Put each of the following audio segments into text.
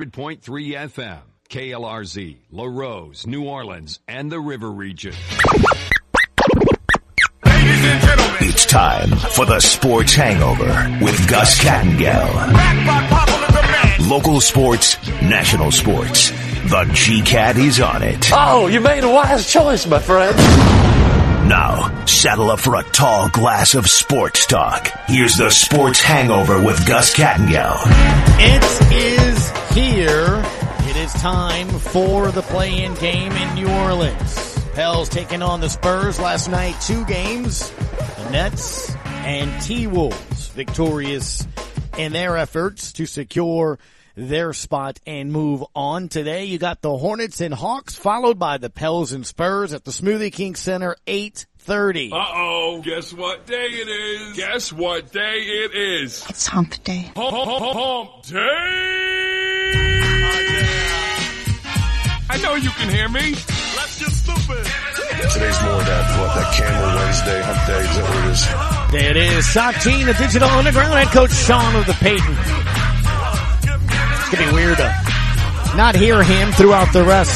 100.3 FM, KLRZ, La Rose, New Orleans, and the River Region. It's time for the Sports Hangover with Gus Kattengell. Local sports, national sports. The G-Cat is on it. Oh, you made a wise choice, my friend. Now, saddle up for a tall glass of sports talk. Here's the Sports Hangover with Gus Kattengell. It is here. It is time for the play-in game in New Orleans. Pels taking on the Spurs last night. Two games. The Nets and T-Wolves victorious in their efforts to secure their spot and move on. Today you got the Hornets and Hawks followed by the Pels and Spurs at the Smoothie King Center 830. Uh-oh. Guess what day it is? Guess what day it is? It's hump day. Hump, hump, hump, hump day! I know you can hear me. Let's get stupid. Today's more that what that Camel Wednesday hump day. Is that what it is? There it is. Satine, the Digital Underground head coach Sean of the Peyton. It's gonna be weird to not hear him throughout the rest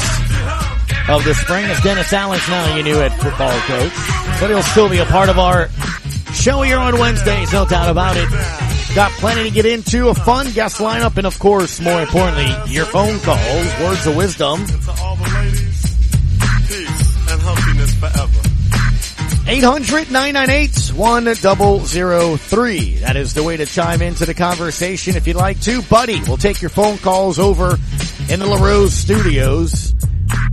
of the spring. As Dennis Allen's now your new head football coach, but he'll still be a part of our show here on Wednesdays, no doubt about it. Got plenty to get into, a fun guest lineup, and of course, more importantly, your phone calls, words of wisdom. 800-998-1003. That is the way to chime into the conversation if you'd like to. Buddy, we'll take your phone calls over in the LaRose studios.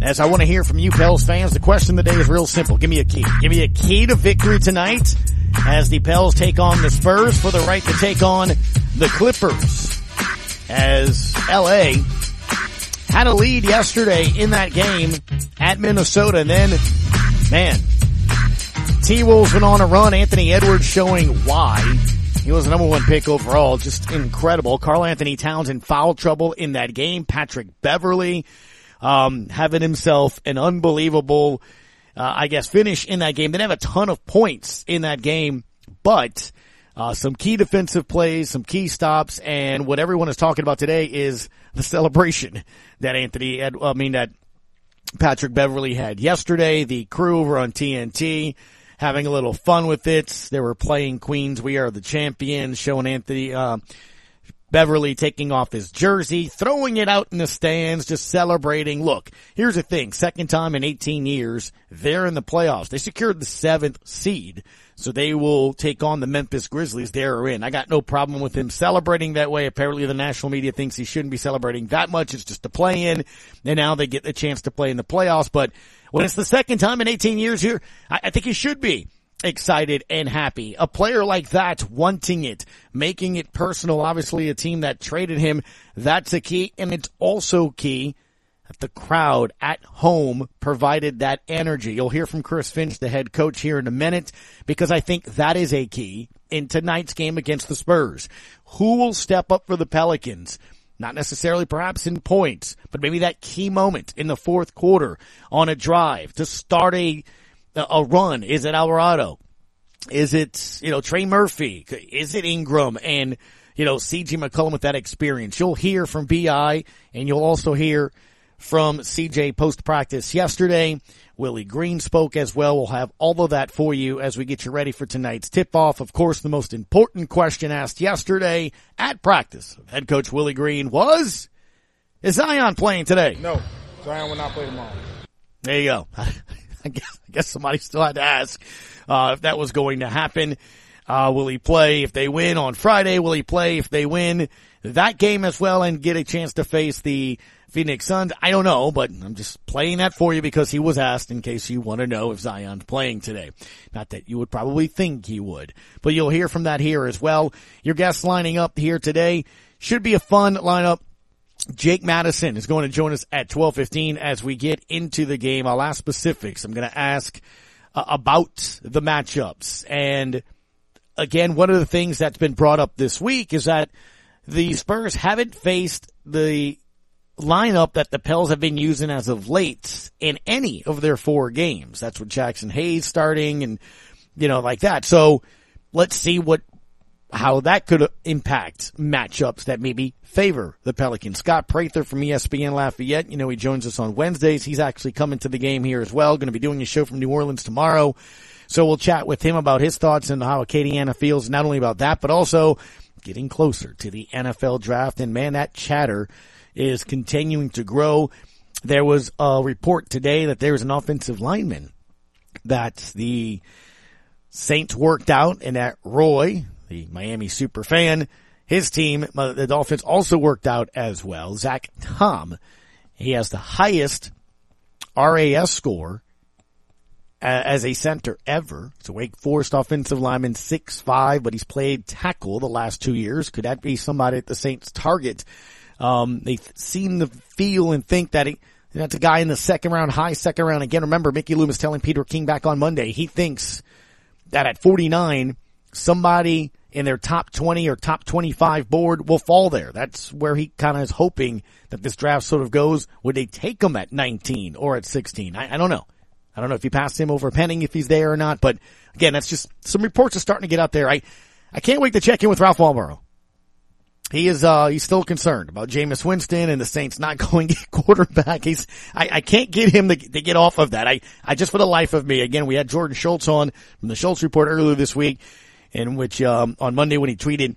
As I want to hear from you Pels fans, the question of the day is real simple. Give me a key. Give me a key to victory tonight as the Pels take on the Spurs for the right to take on the Clippers. As LA had a lead yesterday in that game at Minnesota and then, man, T-Wolves went on a run. Anthony Edwards showing why. He was the number one pick overall. Just incredible. Karl-Anthony Towns in foul trouble in that game. Patrick Beverley, um, having himself an unbelievable, uh, I guess finish in that game. They didn't have a ton of points in that game, but, uh, some key defensive plays, some key stops, and what everyone is talking about today is the celebration that Anthony, Ed, I mean, that Patrick Beverley had yesterday. The crew over on TNT having a little fun with it. They were playing Queens. We are the champions, showing Anthony, uh, Beverley taking off his jersey, throwing it out in the stands, just celebrating. Look, here's the thing. Second time in 18 years, they're in the playoffs. They secured the seventh seed. So they will take on the Memphis Grizzlies. They're in. I got no problem with him celebrating that way. Apparently the national media thinks he shouldn't be celebrating that much. It's just a play in. And now they get the chance to play in the playoffs. But when it's the second time in 18 years here, I, I think he should be excited and happy. A player like that wanting it, making it personal. Obviously a team that traded him. That's a key. And it's also key that the crowd at home provided that energy. You'll hear from Chris Finch, the head coach here in a minute, because I think that is a key in tonight's game against the Spurs. Who will step up for the Pelicans? Not necessarily perhaps in points, but maybe that key moment in the fourth quarter on a drive to start a, a run. Is it Alvarado? Is it, you know, Trey Murphy? Is it Ingram and, you know, CJ McCollum with that experience? You'll hear from BI and you'll also hear from CJ post practice yesterday. Willie Green spoke as well. We'll have all of that for you as we get you ready for tonight's tip off. Of course, the most important question asked yesterday at practice of head coach Willie Green was, is Zion playing today? No, Zion will not play tomorrow. There you go. I guess, I guess somebody still had to ask, uh, if that was going to happen. Uh, will he play if they win on Friday? Will he play if they win that game as well and get a chance to face the Phoenix Suns? I don't know, but I'm just playing that for you because he was asked in case you want to know if Zion's playing today. Not that you would probably think he would, but you'll hear from that here as well. Your guests lining up here today should be a fun lineup. Jake Madison is going to join us at 12:15 as we get into the game. I'll ask specifics. I'm going to ask uh, about the matchups and again, one of the things that's been brought up this week is that the Spurs haven't faced the lineup that the Pels have been using as of late in any of their four games. That's with Jaxson Hayes starting and, you know, like that. So let's see what how that could impact matchups that maybe favor the Pelicans. Scott Prather from ESPN Lafayette, you know, he joins us on Wednesdays. He's actually coming to the game here as well. Going to be doing a show from New Orleans tomorrow. So we'll chat with him about his thoughts and how Acadiana feels, not only about that, but also getting closer to the NFL draft. And man, that chatter is continuing to grow. There was a report today that there was an offensive lineman that the Saints worked out and that Roy, the Miami super fan, his team, uh, the Dolphins also worked out as well. Zach Tom, he has the highest RAS score as a center ever. It's a Wake Forest offensive lineman, six five, but he's played tackle the last two years. Could that be somebody at the Saints target? Um, they seem to feel and think that he, that's a guy in the second round, high second round. Again, remember Mickey Loomis telling Peter King back on Monday, he thinks that at 49, somebody in their top 20 or top 25 board will fall there. That's where he kind of is hoping that this draft sort of goes. Would they take him at 19 or at 16? I, I don't know. I don't know if you pass him over Penning if he's there or not, but again, that's just some reports are starting to get out there. I, I can't wait to check in with Ralph Walboro. He is, uh, he's still concerned about Jameis Winston and the Saints not going quarterback. He's, I, I can't get him to, to get off of that. I, I just for the life of me, again, we had Jordan Schultz on from the Schultz report earlier this week in which, um, on Monday when he tweeted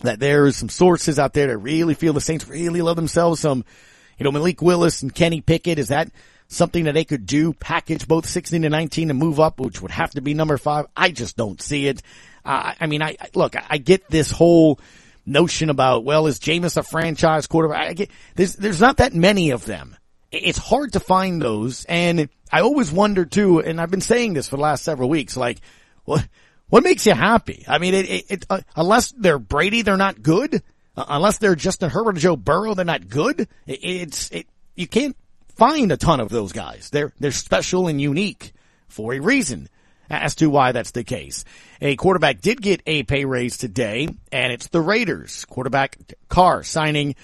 that there's some sources out there that really feel the Saints really love themselves some, you know, Malik Willis and Kenny Pickett. Is that something that they could do? Package both 16 and 19 and move up, which would have to be number five. I just don't see it. Uh, I mean, I, look, I get this whole, notion about, well, is Jameis a franchise quarterback? Get, there's, there's not that many of them. It's hard to find those. And I always wonder too, and I've been saying this for the last several weeks, like, what, what makes you happy? I mean, it, it, it uh, unless they're Brady, they're not good. Uh, unless they're Justin Herbert Joe Burrow, they're not good. It, it's, it, you can't find a ton of those guys. They're, they're special and unique for a reason as to why that's the case. A quarterback did get a pay raise today, and it's the Raiders. Quarterback Carr signing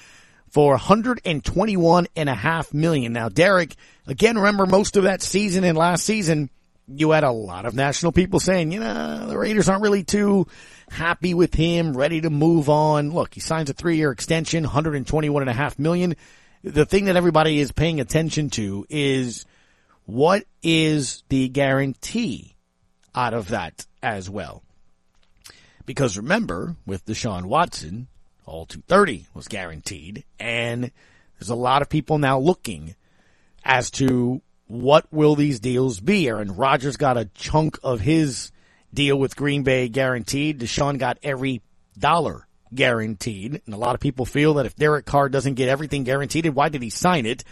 for 121 and a half million. Now, Derek, again, remember most of that season and last season, you had a lot of national people saying, you know, the Raiders aren't really too happy with him, ready to move on. Look, he signs a three-year extension, 121 and a half million. The thing that everybody is paying attention to is what is the guarantee out of that as well. Because remember, with Deshaun Watson, all 230 was guaranteed, and there's a lot of people now looking as to what will these deals be. Aaron Rodgers got a chunk of his deal with Green Bay guaranteed. Deshaun got every dollar guaranteed. And a lot of people feel that if Derek Carr doesn't get everything guaranteed, why did he sign it?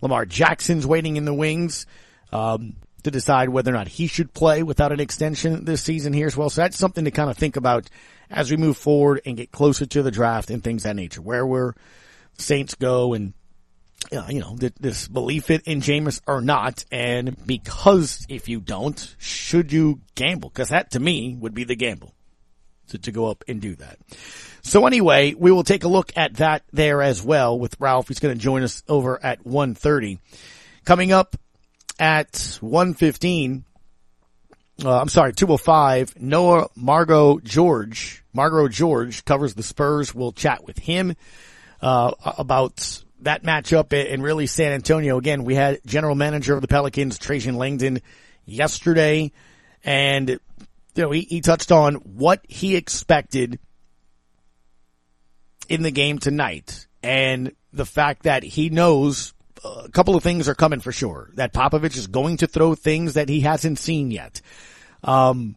Lamar Jackson's waiting in the wings. Um, to decide whether or not he should play without an extension this season here as well. So that's something to kind of think about as we move forward and get closer to the draft and things that nature, where where Saints go and uh, you know, this belief in Jameis or not. And because if you don't, should you gamble? Cause that to me would be the gamble to, to go up and do that. So anyway, we will take a look at that there as well with Ralph. He's going to join us over at 1.30. Coming up at 115, uh, I'm sorry, 205, Noah Magaro-George, Margot George covers the Spurs. We'll chat with him, uh, about that matchup and really San Antonio. Again, we had general manager of the Pelicans, Trajan Langdon, yesterday, and you know, he, he touched on what he expected in the game tonight and the fact that he knows a couple of things are coming for sure. That Popovich is going to throw things that he hasn't seen yet. Um,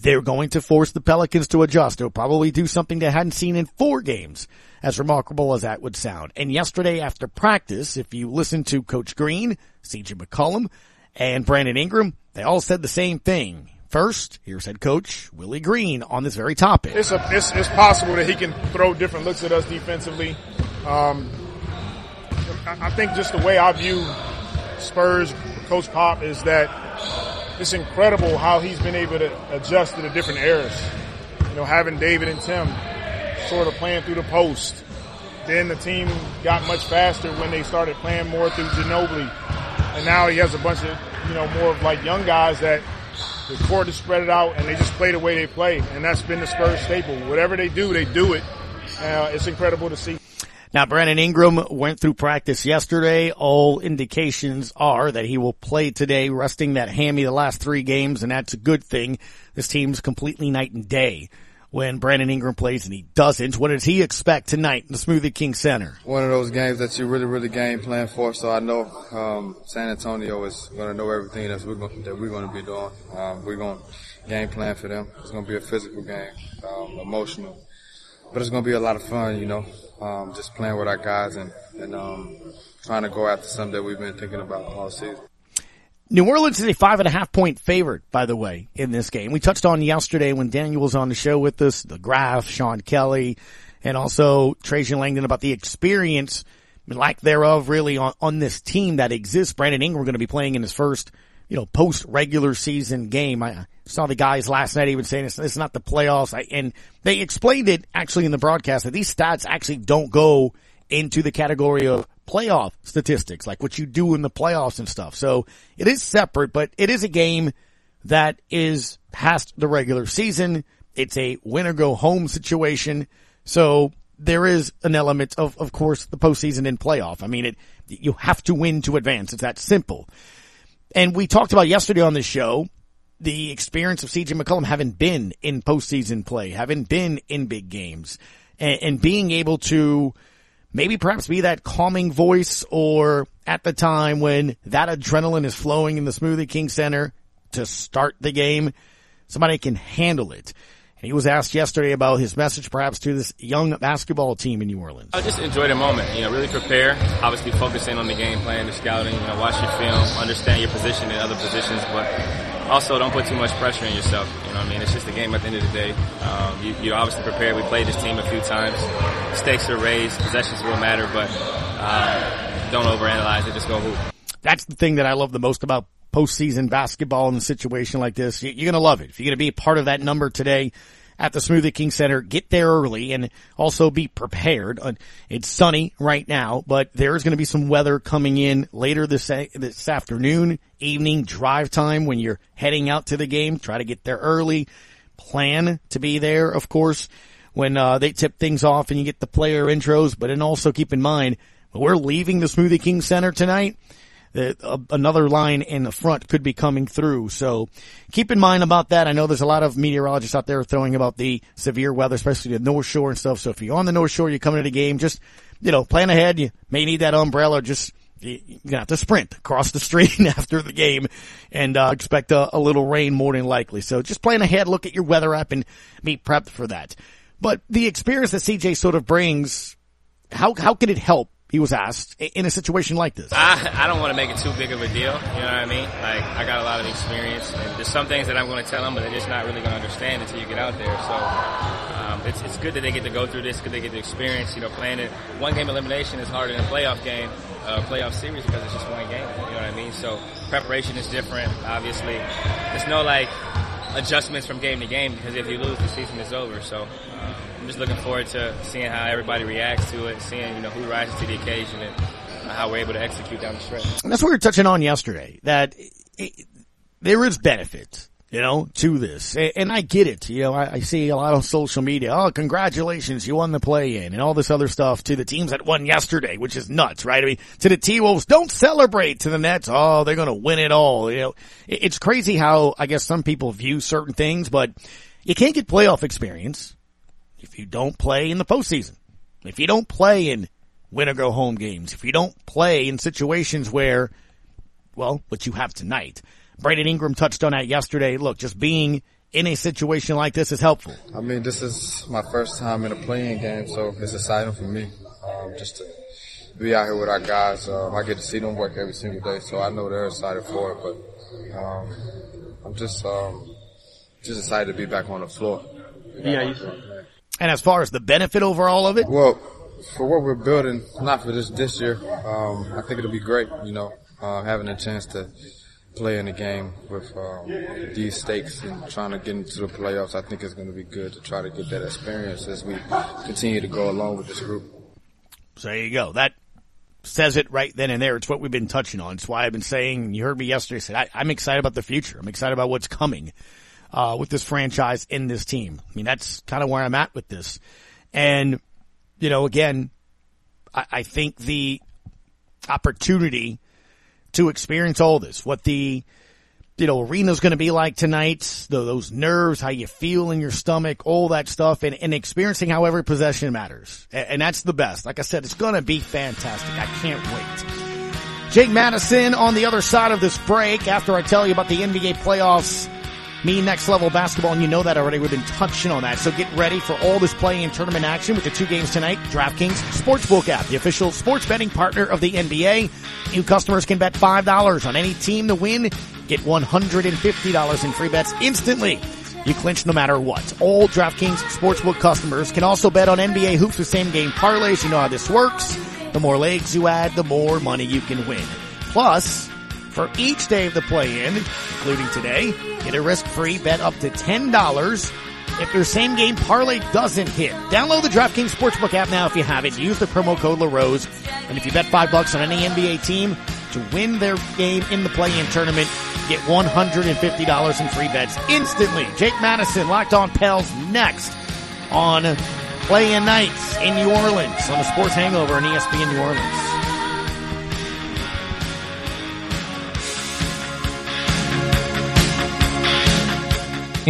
they're going to force the Pelicans to adjust. They'll probably do something they hadn't seen in four games, as remarkable as that would sound. And yesterday after practice, if you listen to Coach Green, CJ McCollum, and Brandon Ingram, they all said the same thing. First, here's head coach Willie Green on this very topic. It's, a, it's, it's possible that he can throw different looks at us defensively. Um, I think just the way I view Spurs, Coach Pop, is that it's incredible how he's been able to adjust to the different eras. You know, having David and Tim sort of playing through the post. Then the team got much faster when they started playing more through Ginobili. And now he has a bunch of, you know, more of like young guys that the court is spread it out, and they just play the way they play. And that's been the Spurs staple. Whatever they do, they do it. Uh, it's incredible to see. Now, Brandon Ingram went through practice yesterday. All indications are that he will play today, resting that hammy the last three games, and that's a good thing. This team's completely night and day when Brandon Ingram plays and he doesn't. What does he expect tonight in the Smoothie King Center? One of those games that you really, really game plan for. So I know um, San Antonio is going to know everything that we're going that we're going to be doing. Um, we're going to game plan for them. It's going to be a physical game, um, emotional, but it's going to be a lot of fun. You know, um, just playing with our guys and and um, trying to go after something that we've been thinking about all season. New Orleans is a five and a half point favorite, by the way, in this game. We touched on yesterday when Daniel was on the show with us, the Graf, Sean Kelly, and also Trajan Langdon about the experience, lack thereof, really on, on this team that exists. Brandon Ingram going to be playing in his first, you know, post regular season game. I saw the guys last night even saying it's, it's not the playoffs. I, and they explained it actually in the broadcast that these stats actually don't go into the category of playoff statistics, like what you do in the playoffs and stuff. So it is separate, but it is a game that is past the regular season. It's a win or go home situation. So there is an element of, of course, the postseason and playoff. I mean, it, you have to win to advance. It's that simple. And we talked about yesterday on this show the experience of CJ McCollum having been in postseason play, having been in big games and, and being able to maybe perhaps be that calming voice or at the time when that adrenaline is flowing in the Smoothie King Center to start the game, somebody can handle it. And he was asked yesterday about his message perhaps to this young basketball team in New Orleans. I just enjoy the moment, you know, really prepare, obviously focusing on the game plan, the scouting, you know, watch your film, understand your position in other positions, but also don't put too much pressure on yourself. You know what I mean? It's just a game at the end of the day. Um, you, you're obviously prepared. We played this team a few times. Stakes are raised. Possessions will matter, but uh, don't overanalyze it. Just go hoop. That's the thing that I love the most about postseason basketball in a situation like this. You're going to love it. If you're going to be a part of that number today at the Smoothie King Center, get there early and also be prepared. Uh, it's sunny right now, but there is going to be some weather coming in later this, this afternoon, evening drive time when you're heading out to the game. Try to get there early. Plan to be there, of course, when uh, they tip things off and you get the player intros, but then also keep in mind, we're leaving the Smoothie King Center tonight another line in the front could be coming through. So keep in mind about that. I know there's a lot of meteorologists out there throwing about the severe weather, especially the North Shore and stuff. So if you're on the North Shore, you're coming to the game, just, you know, plan ahead. You may need that umbrella. Just, you have to sprint across the street after the game and uh, expect a, a little rain more than likely. So just plan ahead, look at your weather app and be prepped for that. But the experience that CJ sort of brings, how, how can it help he was asked in a situation like this. I, I don't want to make it too big of a deal. You know what I mean? Like I got a lot of experience, and there's some things that I'm going to tell them, but they're just not really going to understand until you get out there. So um, it's it's good that they get to go through this, because they get to experience. You know, playing it one game elimination is harder than a playoff game, uh, playoff series because it's just one game. You know what I mean? So preparation is different. Obviously, there's no like adjustments from game to game because if you lose, the season is over. So um, I'm just looking forward to seeing how everybody reacts to it, seeing you know who rises to the occasion, and how we're able to execute down the stretch. And that's what we were touching on yesterday. That it, there is benefit you know, to this. And I get it. You know, I, I, see a lot on social media. Oh, congratulations. You won the play in and all this other stuff to the teams that won yesterday, which is nuts, right? I mean, to the T-Wolves, don't celebrate to the Nets. Oh, they're going to win it all. You know, it's crazy how I guess some people view certain things, but you can't get playoff experience if you don't play in the postseason. If you don't play in win or go home games, if you don't play in situations where, well, what you have tonight, Brandon Ingram touched on that yesterday. Look, just being in a situation like this is helpful. I mean, this is my first time in a playing game, so it's exciting for me um, just to be out here with our guys. Um, I get to see them work every single day, so I know they're excited for it. But um, I'm just um, just excited to be back on the floor. Yeah. And as far as the benefit overall of it, well, for what we're building, not for this this year, um, I think it'll be great. You know, uh, having a chance to play in the game with um, these stakes and trying to get into the playoffs, I think it's going to be good to try to get that experience as we continue to go along with this group. So there you go. That says it right then and there. It's what we've been touching on. It's why I've been saying, you heard me yesterday, said, I, I'm excited about the future. I'm excited about what's coming, uh, with this franchise and this team. I mean, that's kind of where I'm at with this. And, you know, again, I, I think the opportunity to experience all this, what the, you know, arena's going to be like tonight, the, those nerves, how you feel in your stomach, all that stuff, and, and experiencing how every possession matters. And, and that's the best. Like I said, it's going to be fantastic. I can't wait. Jake Madison on the other side of this break after I tell you about the NBA playoffs me next level basketball, and you know that already. We've been touching on that. So get ready for all this playing and tournament action with the two games tonight. DraftKings Sportsbook app, the official sports betting partner of the NBA. New customers can bet $5 on any team to win. Get $150 in free bets instantly. You clinch no matter what. All DraftKings Sportsbook customers can also bet on NBA hoops with same game parlays. You know how this works. The more legs you add, the more money you can win. Plus, for each day of the play-in, including today, get a risk-free bet up to $10 if your same game parlay doesn't hit. Download the DraftKings Sportsbook app now if you haven't. Use the promo code LaRose. And if you bet five bucks on any NBA team to win their game in the play-in tournament, get $150 in free bets instantly. Jake Madison, Locked On Pels, next on play-in nights in New Orleans on the Sports Hangover on ESPN New Orleans.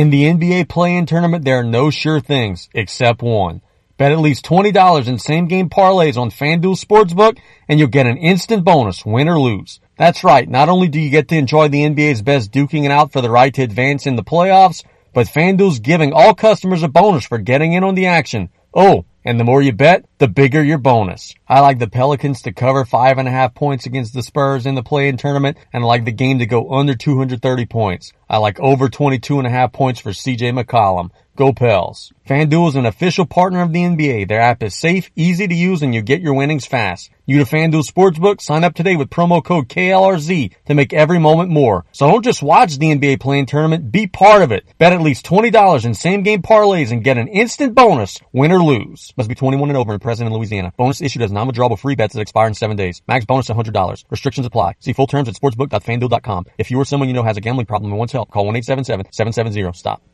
In the NBA play-in tournament, there are no sure things, except one. Bet at least $20 in same game parlays on FanDuel Sportsbook and you'll get an instant bonus, win or lose. That's right, not only do you get to enjoy the NBA's best duking it out for the right to advance in the playoffs, but FanDuel's giving all customers a bonus for getting in on the action. Oh, and the more you bet, the bigger your bonus. I like the Pelicans to cover five and a half points against the Spurs in the play-in tournament, and I like the game to go under 230 points. I like over 22 and a half points for CJ McCollum. Go Pels. FanDuel is an official partner of the NBA. Their app is safe, easy to use, and you get your winnings fast. New to FanDuel Sportsbook? Sign up today with promo code KLRZ to make every moment more. So don't just watch the NBA play-in tournament, be part of it. Bet at least $20 in same game parlays and get an instant bonus, win or lose. Must be 21 and over and present in Louisiana. Bonus issued as non-withdrawable free bets that expire in seven days. Max bonus $100. Restrictions apply. See full terms at sportsbook.fanduel.com. If you or someone you know has a gambling problem and wants help, call 1-877-770-STOP.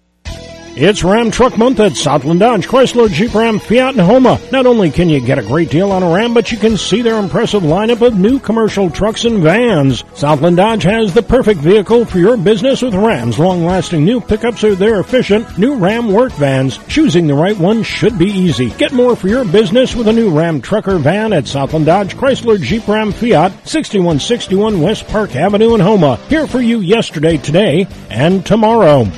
It's Ram Truck Month at Southland Dodge, Chrysler, Jeep Ram, Fiat, and Houma. Not only can you get a great deal on a Ram, but you can see their impressive lineup of new commercial trucks and vans. Southland Dodge has the perfect vehicle for your business with Ram's long-lasting new pickups or their efficient new Ram work vans. Choosing the right one should be easy. Get more for your business with a new Ram trucker van at Southland Dodge, Chrysler, Jeep Ram, Fiat, 6161 West Park Avenue in Houma. Here for you yesterday, today, and tomorrow.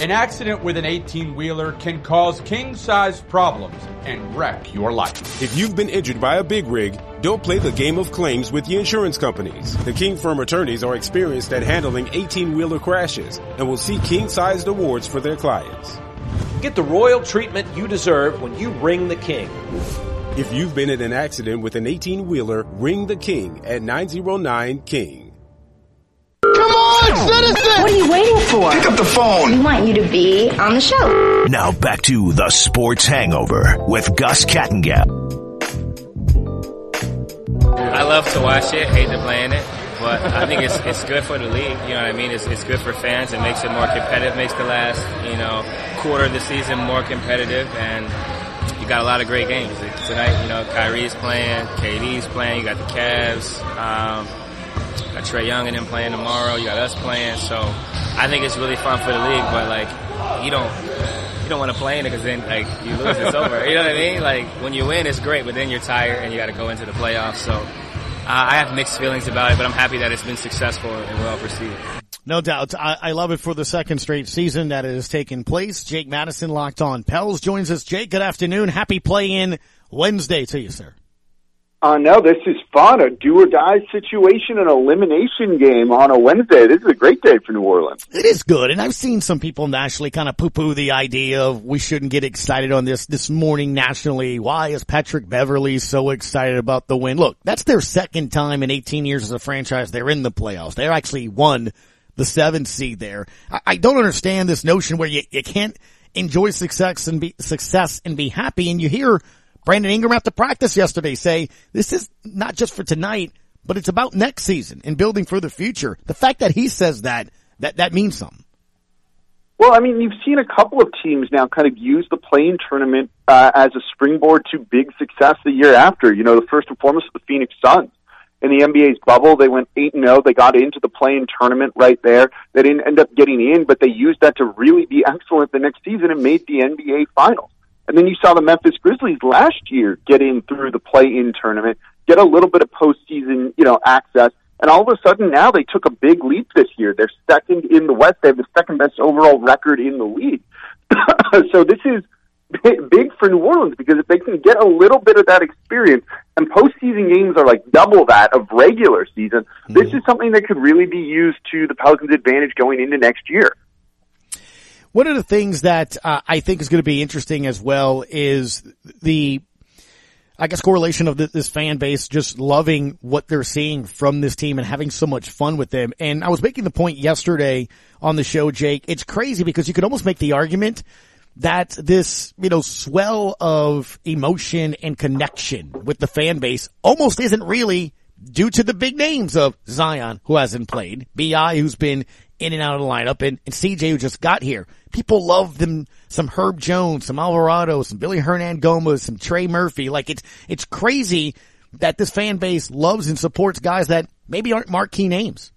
An accident with an 18 wheeler can cause king size problems and wreck your life. If you've been injured by a big rig, don't play the game of claims with the insurance companies. The King Firm attorneys are experienced at handling 18 wheeler crashes and will see king sized awards for their clients. Get the royal treatment you deserve when you ring the king. If you've been in an accident with an 18 wheeler, ring the king at 909 King. Come on, citizen! What are you waiting for? Pick up the phone. We want you to be on the show. Now back to the Sports Hangover with Gus Kattengell. I love to watch it, hate to play in it, but I think it's it's good for the league. You know what I mean? It's, it's good for fans. It makes it more competitive, makes the last you know quarter of the season more competitive, and you got a lot of great games tonight. You know, Kyrie's playing, KD's playing. You got the Cavs. Um, got Trae Young and them playing tomorrow. You got us playing. So I think it's really fun for the league. But like, you don't you don't want to play in it because then like you lose, it's over. You know what I mean? Like when you win, it's great, but then you're tired and you got to go into the playoffs. So uh, I have mixed feelings about it, but I'm happy that it's been successful and well received. No doubt. I, I, love it for the second straight season that it has taken place. Jake Madison locked on. Pels joins us. Jake, good afternoon. Happy play in Wednesday to you, sir. Uh, no, this is fun. A do or die situation, an elimination game on a Wednesday. This is a great day for New Orleans. It is good. And I've seen some people nationally kind of poo poo the idea of we shouldn't get excited on this this morning nationally. Why is Patrick Beverley so excited about the win? Look, that's their second time in 18 years as a franchise. They're in the playoffs. They actually won the seventh seed there. I, I don't understand this notion where you, you can't enjoy success and be success and be happy. And you hear Brandon Ingram after practice yesterday say this is not just for tonight, but it's about next season and building for the future. The fact that he says that, that, that means something. Well, I mean, you've seen a couple of teams now kind of use the playing tournament uh, as a springboard to big success the year after. You know, the first and foremost, the Phoenix Suns in the NBA's bubble. They went 8 0. They got into the playing tournament right there. They didn't end up getting in, but they used that to really be excellent the next season and made the NBA finals. And then you saw the Memphis Grizzlies last year get in through the play in tournament, get a little bit of postseason, you know, access. And all of a sudden now they took a big leap this year. They're second in the West. They have the second best overall record in the league. so this is big for New Orleans because if they can get a little bit of that experience, and postseason games are like double that of regular season, mm-hmm. this is something that could really be used to the Pelicans' advantage going into next year. One of the things that uh, I think is going to be interesting as well is the, I guess, correlation of this fan base just loving what they're seeing from this team and having so much fun with them. And I was making the point yesterday on the show, Jake. It's crazy because you could almost make the argument that this, you know, swell of emotion and connection with the fan base almost isn't really due to the big names of Zion, who hasn't played, BI, who's been in and out of the lineup, and, and CJ, who just got here. People love them, some Herb Jones, some Alvarado, some Willy Hernangomez, some Trey Murphy. Like it's, it's crazy that this fan base loves and supports guys that maybe aren't marquee names.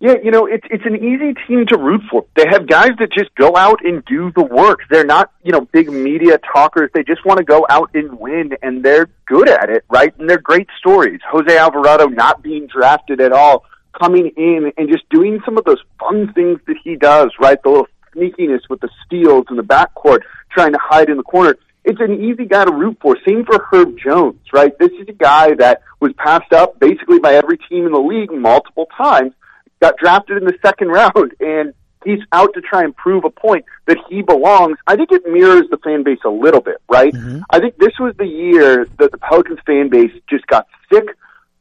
Yeah, you know, it's it's an easy team to root for. They have guys that just go out and do the work. They're not, you know, big media talkers. They just want to go out and win, and they're good at it, right? And they're great stories. Jose Alvarado not being drafted at all, coming in and just doing some of those fun things that he does, right? The little sneakiness with the steals in the backcourt, trying to hide in the corner. It's an easy guy to root for. Same for Herb Jones, right? This is a guy that was passed up basically by every team in the league multiple times got drafted in the second round, and he's out to try and prove a point that he belongs. I think it mirrors the fan base a little bit, right? Mm-hmm. I think this was the year that the Pelicans fan base just got sick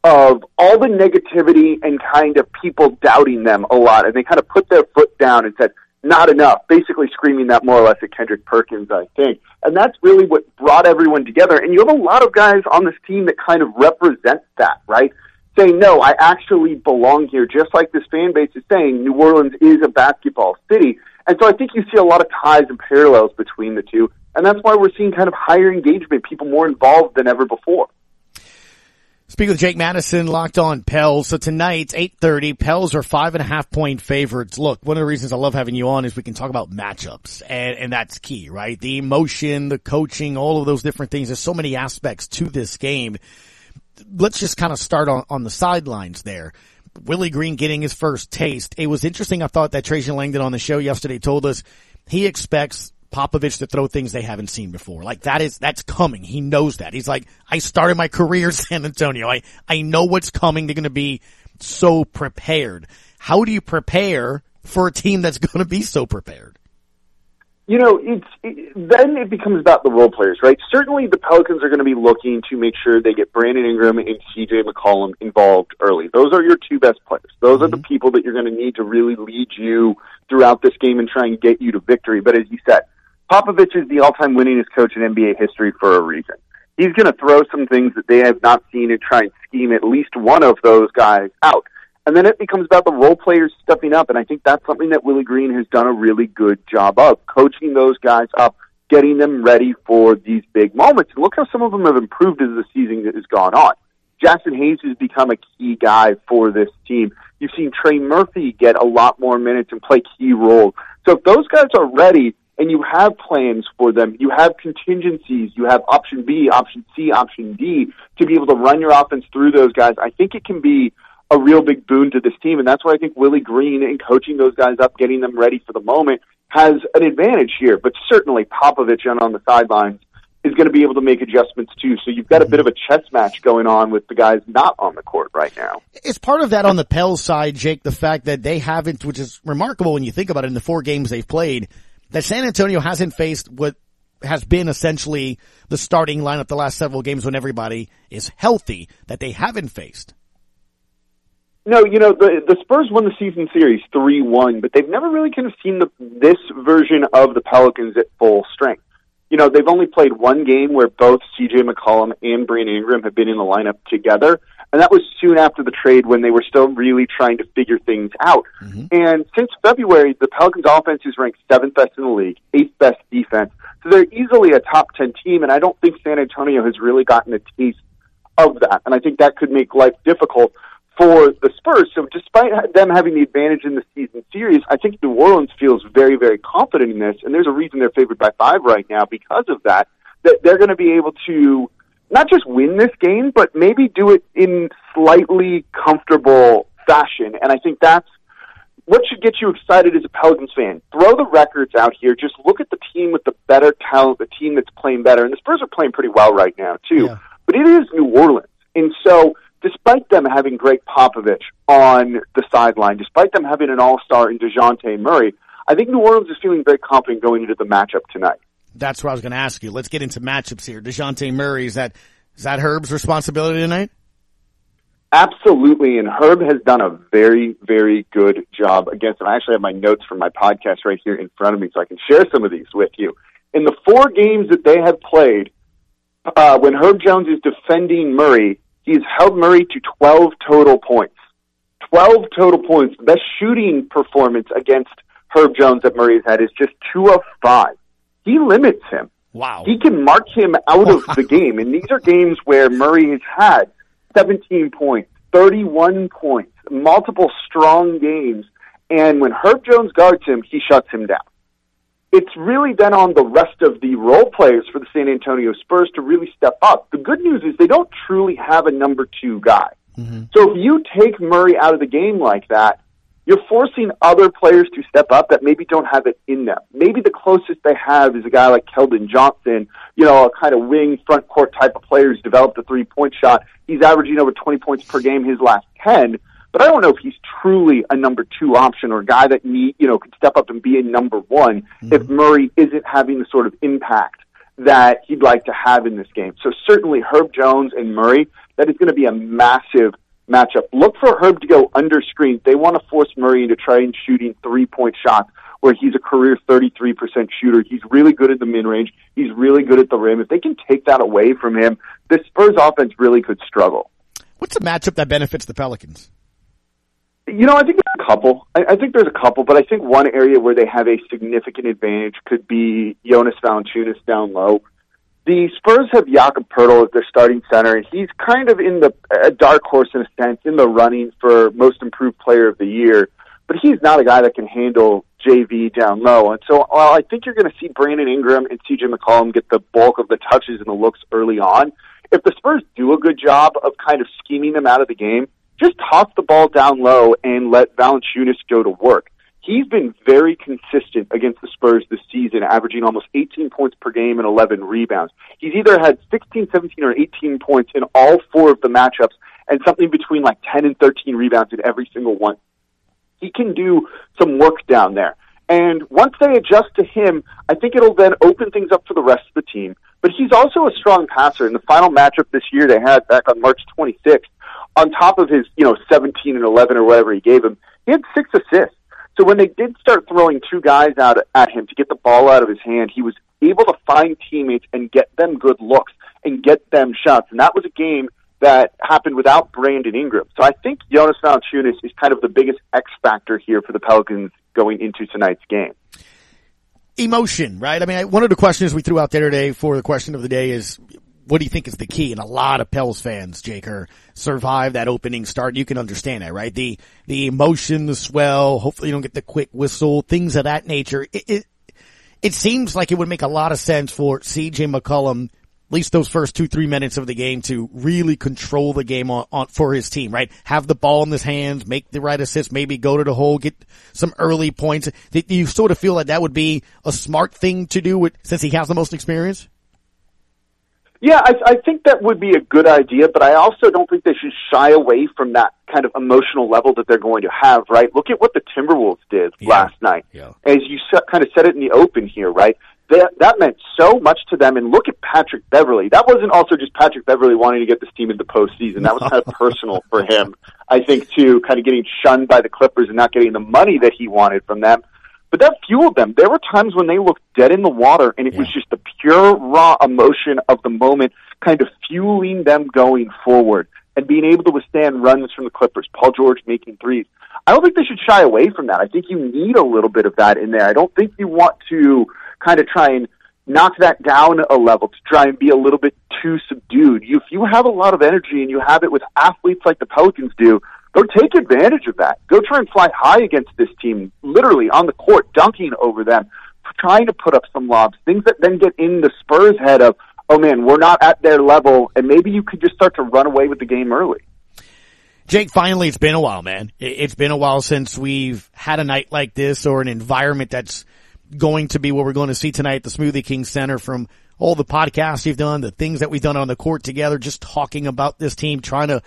of all the negativity and kind of people doubting them a lot, and they kind of put their foot down and said, not enough, basically screaming that more or less at Kendrick Perkins, I think. And that's really what brought everyone together. And you have a lot of guys on this team that kind of represent that, right? saying, no, I actually belong here, just like this fan base is saying, New Orleans is a basketball city. And so I think you see a lot of ties and parallels between the two. And that's why we're seeing kind of higher engagement, people more involved than ever before. Speaking with Jake Madison, locked on Pels. So tonight, 8.30, Pels are five and a half point favorites. Look, one of the reasons I love having you on is we can talk about matchups and, and that's key, right? The emotion, the coaching, all of those different things. There's so many aspects to this game let's just kind of start on, on the sidelines there. Willie Green getting his first taste. It was interesting. I thought that Trajan Langdon on the show yesterday told us he expects Popovich to throw things they haven't seen before. Like that is, that's coming. He knows that. He's like, I started my career in San Antonio. I, I know what's coming. They're going to be so prepared. How do you prepare for a team that's going to be so prepared? you know, it's it, then it becomes about the role players, right? Certainly, the Pelicans are going to be looking to make sure they get Brandon Ingram and C.J. McCollum involved early. Those are your two best players. Those mm-hmm. are the mm-hmm. people that you're going to need to really lead you throughout this game and try and get you to victory. But as you said, Popovich is the all-time winningest coach in NBA history for a reason. He's going to throw some things that they have not seen and try and scheme at least one of those guys out. And then it becomes about the role players stepping up. And I think that's something that Willie Green has done a really good job of, coaching those guys up, getting them ready for these big moments. And look how some of them have improved as the season has gone on. Jaxson Hayes has become a key guy for this team. You've seen Trey Murphy get a lot more minutes and play key roles. So if those guys are ready and you have plans for them, you have contingencies, you have option B, option C, option D to be able to run your offense through those guys, I think it can be a real big boon to this team. And that's why I think Willie Green and coaching those guys up, getting them ready for the moment has an advantage here. But certainly Popovich on, on the sidelines is going to be able to make adjustments too. So you've got a bit of a chess match going on with the guys not on the court right now. Is part of that on the Pels side, Jake, the fact that they haven't, which is remarkable when you think about it in the four games they've played, that San Antonio hasn't faced what has been essentially the starting lineup the last several games when everybody is healthy that they haven't faced. No, you know the the Spurs won the season series three one, but they've never really kind of seen the this version of the Pelicans at full strength. you know, they've only played one game where both CJ McCollum and Brandon Ingram have been in the lineup together. And that was soon after the trade when they were still really trying to figure things out. Mm-hmm. And since February, the Pelicans offense is ranked seventh best in the league, eighth best defense. So they're easily a top 10 team. And I don't think San Antonio has really gotten a taste of that. And I think that could make life difficult for the Spurs. So despite them having the advantage in the season series, I think New Orleans feels very, very confident in this. And there's a reason they're favored by five right now because of that, that they're going to be able to not just win this game, but maybe do it in slightly comfortable fashion. And I think that's what should get you excited as a Pelicans fan. Throw the records out here. Just look at the team with the better talent, the team that's playing better. And the Spurs are playing pretty well right now, too. Yeah. But it is New Orleans. And so despite them having Gregg Popovich on the sideline, despite them having an all-star in DeJounte Murray, I think New Orleans is feeling very confident going into the matchup tonight. That's what I was going to ask you. Let's get into matchups here. DeJounte Murray, is that, is that Herb's responsibility tonight? Absolutely, and Herb has done a very, very good job against him. I actually have my notes from my podcast right here in front of me, so I can share some of these with you. In the four games that they have played, uh, when Herb Jones is defending Murray, He's held Murray to 12 total points. 12 total points. The best shooting performance against Herb Jones that Murray's had is just two of five. He limits him. Wow. He can mark him out of the game. And these are games where Murray has had 17 points, 31 points, multiple strong games. And when Herb Jones guards him, he shuts him down it's really then on the rest of the role players for the San Antonio Spurs to really step up. The good news is they don't truly have a number two guy. Mm-hmm. So if you take Murray out of the game like that, you're forcing other players to step up that maybe don't have it in them. Maybe the closest they have is a guy like Keldon Johnson, you know, a kind of wing front court type of player who's developed a three point shot. He's averaging over 20 points per game his last 10. But I don't know if he's truly a number two option or a guy that need, you know, could step up and be a number one mm-hmm. if Murray isn't having the sort of impact that he'd like to have in this game. So certainly Herb Jones and Murray, that is going to be a massive matchup. Look for Herb to go under screen. They want to force Murray into trying shooting three point shots where he's a career 33% shooter. He's really good at the mid range. He's really good at the rim. If they can take that away from him, the Spurs offense really could struggle. What's a matchup that benefits the Pelicans? You know, I think there's a couple. I, I think there's a couple, but I think one area where they have a significant advantage could be Jonas Valanciunas down low. The Spurs have Jakob Poeltl as their starting center, and he's kind of in the a dark horse in a sense in the running for most improved player of the year. But he's not a guy that can handle JV down low. And so, while I think you're going to see Brandon Ingram and CJ McCollum get the bulk of the touches and the looks early on, if the Spurs do a good job of kind of scheming them out of the game, just toss the ball down low and let Valanciunas go to work. He's been very consistent against the Spurs this season, averaging almost 18 points per game and 11 rebounds. He's either had 16, 17, or 18 points in all four of the matchups and something between like 10 and 13 rebounds in every single one. He can do some work down there. And once they adjust to him, I think it'll then open things up for the rest of the team. But he's also a strong passer. In the final matchup this year they had back on March 26th, on top of his, you know, 17 and 11 or whatever he gave him, he had six assists. So when they did start throwing two guys out at him to get the ball out of his hand, he was able to find teammates and get them good looks and get them shots. And that was a game that happened without Brandon Ingram. So I think Jonas Valanciunas is kind of the biggest X factor here for the Pelicans going into tonight's game. Emotion, right? I mean, one of the questions we threw out there today for the question of the day is what do you think is the key? And a lot of Pels fans, Jake, are survive that opening start. You can understand that, right? The, the emotion, the swell, hopefully you don't get the quick whistle, things of that nature. It, it, it seems like it would make a lot of sense for CJ McCollum, at least those first two, three minutes of the game to really control the game on, on, for his team, right? Have the ball in his hands, make the right assist, maybe go to the hole, get some early points. Do you sort of feel like that would be a smart thing to do with, since he has the most experience? Yeah, I, I think that would be a good idea, but I also don't think they should shy away from that kind of emotional level that they're going to have, right? Look at what the Timberwolves did yeah. last night. Yeah. As you kind of said it in the open here, right? That, that meant so much to them. And look at Patrick Beverley. That wasn't also just Patrick Beverley wanting to get this team into postseason. That was kind of personal for him, I think, too, kind of getting shunned by the Clippers and not getting the money that he wanted from them. But that fueled them. There were times when they looked dead in the water, and it yeah. was just the pure raw emotion of the moment, kind of fueling them going forward and being able to withstand runs from the Clippers. Paul George making threes. I don't think they should shy away from that. I think you need a little bit of that in there. I don't think you want to kind of try and knock that down a level to try and be a little bit too subdued. You, if you have a lot of energy and you have it with athletes like the Pelicans do, go take advantage of that. Go try and fly high against this team, literally on the court, dunking over them, trying to put up some lobs, things that then get in the Spurs' head of, oh man, we're not at their level, and maybe you could just start to run away with the game early. Jake, finally, it's been a while, man. It's been a while since we've had a night like this or an environment that's going to be what we're going to see tonight at the Smoothie King Center from all the podcasts you've done, the things that we've done on the court together, just talking about this team, trying to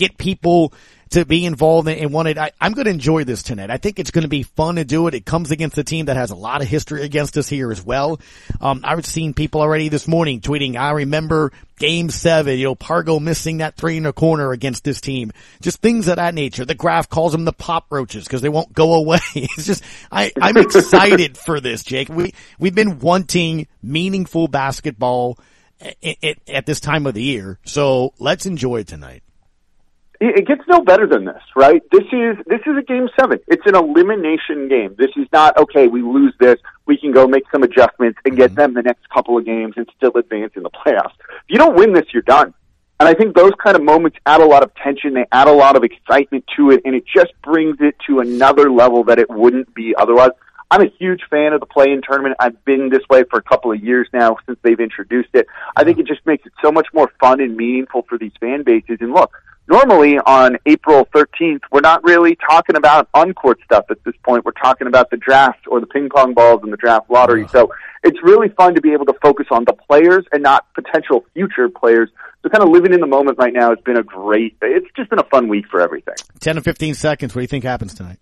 get people to be involved and wanted. I, am going to enjoy this tonight. I think it's going to be fun to do it. It comes against a team that has a lot of history against us here as well. Um, I've seen people already this morning tweeting, I remember game seven, you know, Pargo missing that three in the corner against this team. Just things of that nature. The graph calls them the pop roaches because they won't go away. It's just, I, I'm excited for this, Jake. We, we've been wanting meaningful basketball at, at, at this time of the year. So let's enjoy it tonight it gets no better than this, right? This is this is a game seven. It's an elimination game. This is not okay. We lose this, we can go make some adjustments and get mm-hmm. them the next couple of games and still advance in the playoffs. If you don't win this, you're done. And I think those kind of moments add a lot of tension. They add a lot of excitement to it, and it just brings it to another level that it wouldn't be otherwise. I'm a huge fan of the play-in tournament. I've been this way for a couple of years now since they've introduced it. I think it just makes it so much more fun and meaningful for these fan bases. And look, normally on April 13th, we're not really talking about on-court stuff at this point. We're talking about the draft or the ping pong balls and the draft lottery. So it's really fun to be able to focus on the players and not potential future players. So kind of living in the moment right now has been a great, it's just been a fun week for everything. 10 to 15 seconds. What do you think happens tonight?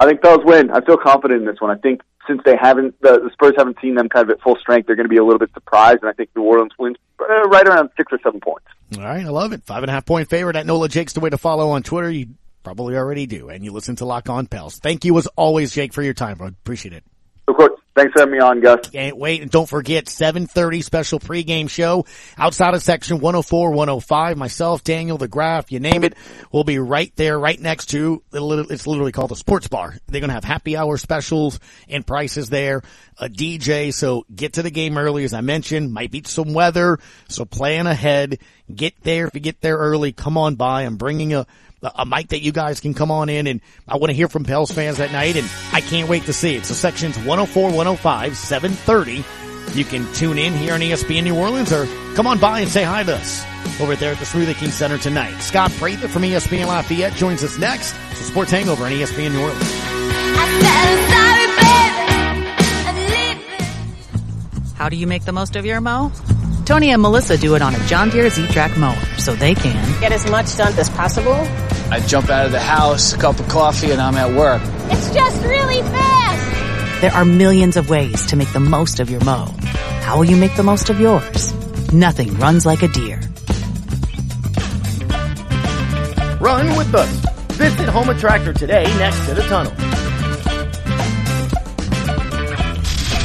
I think Pels win. I feel confident in this one. I think since they haven't, the, the Spurs haven't seen them kind of at full strength, they're going to be a little bit surprised, and I think New Orleans wins uh, right around six or seven points. All right, I love it. Five and a half point favorite at Nola Jake's the way to follow on Twitter. You probably already do, and you listen to Lock On Pels. Thank you as always, Jake, for your time, bro. Appreciate it. Of course. Thanks for having me on, Gus. Can't wait. And don't forget, 7.30 special pregame show outside of section 104, 105. Myself, Daniel, the Graph, you name it. We'll be right there, right next to, it's literally called the sports bar. They're going to have happy hour specials and prices there. A DJ. So get to the game early, as I mentioned. Might be some weather. So plan ahead. Get there. If you get there early, come on by. I'm bringing a, a mic that you guys can come on in and I want to hear from Pels fans that night and I can't wait to see it. So sections 104, 105, 730. You can tune in here on ESPN New Orleans or come on by and say hi to us over there at the Smoothie King Center tonight. Scott Prather from ESPN Lafayette joins us next. So Sports Hangover on ESPN New Orleans. How do you make the most of your mo? Tony and Melissa do it on a John Deere Z-Trak mower so they can get as much done as possible. I jump out of the house, a cup of coffee, and I'm at work. It's just really fast. There are millions of ways to make the most of your mow. How will you make the most of yours? Nothing runs like a Deere. Run with us. Visit Houma Tractor today next to the tunnel.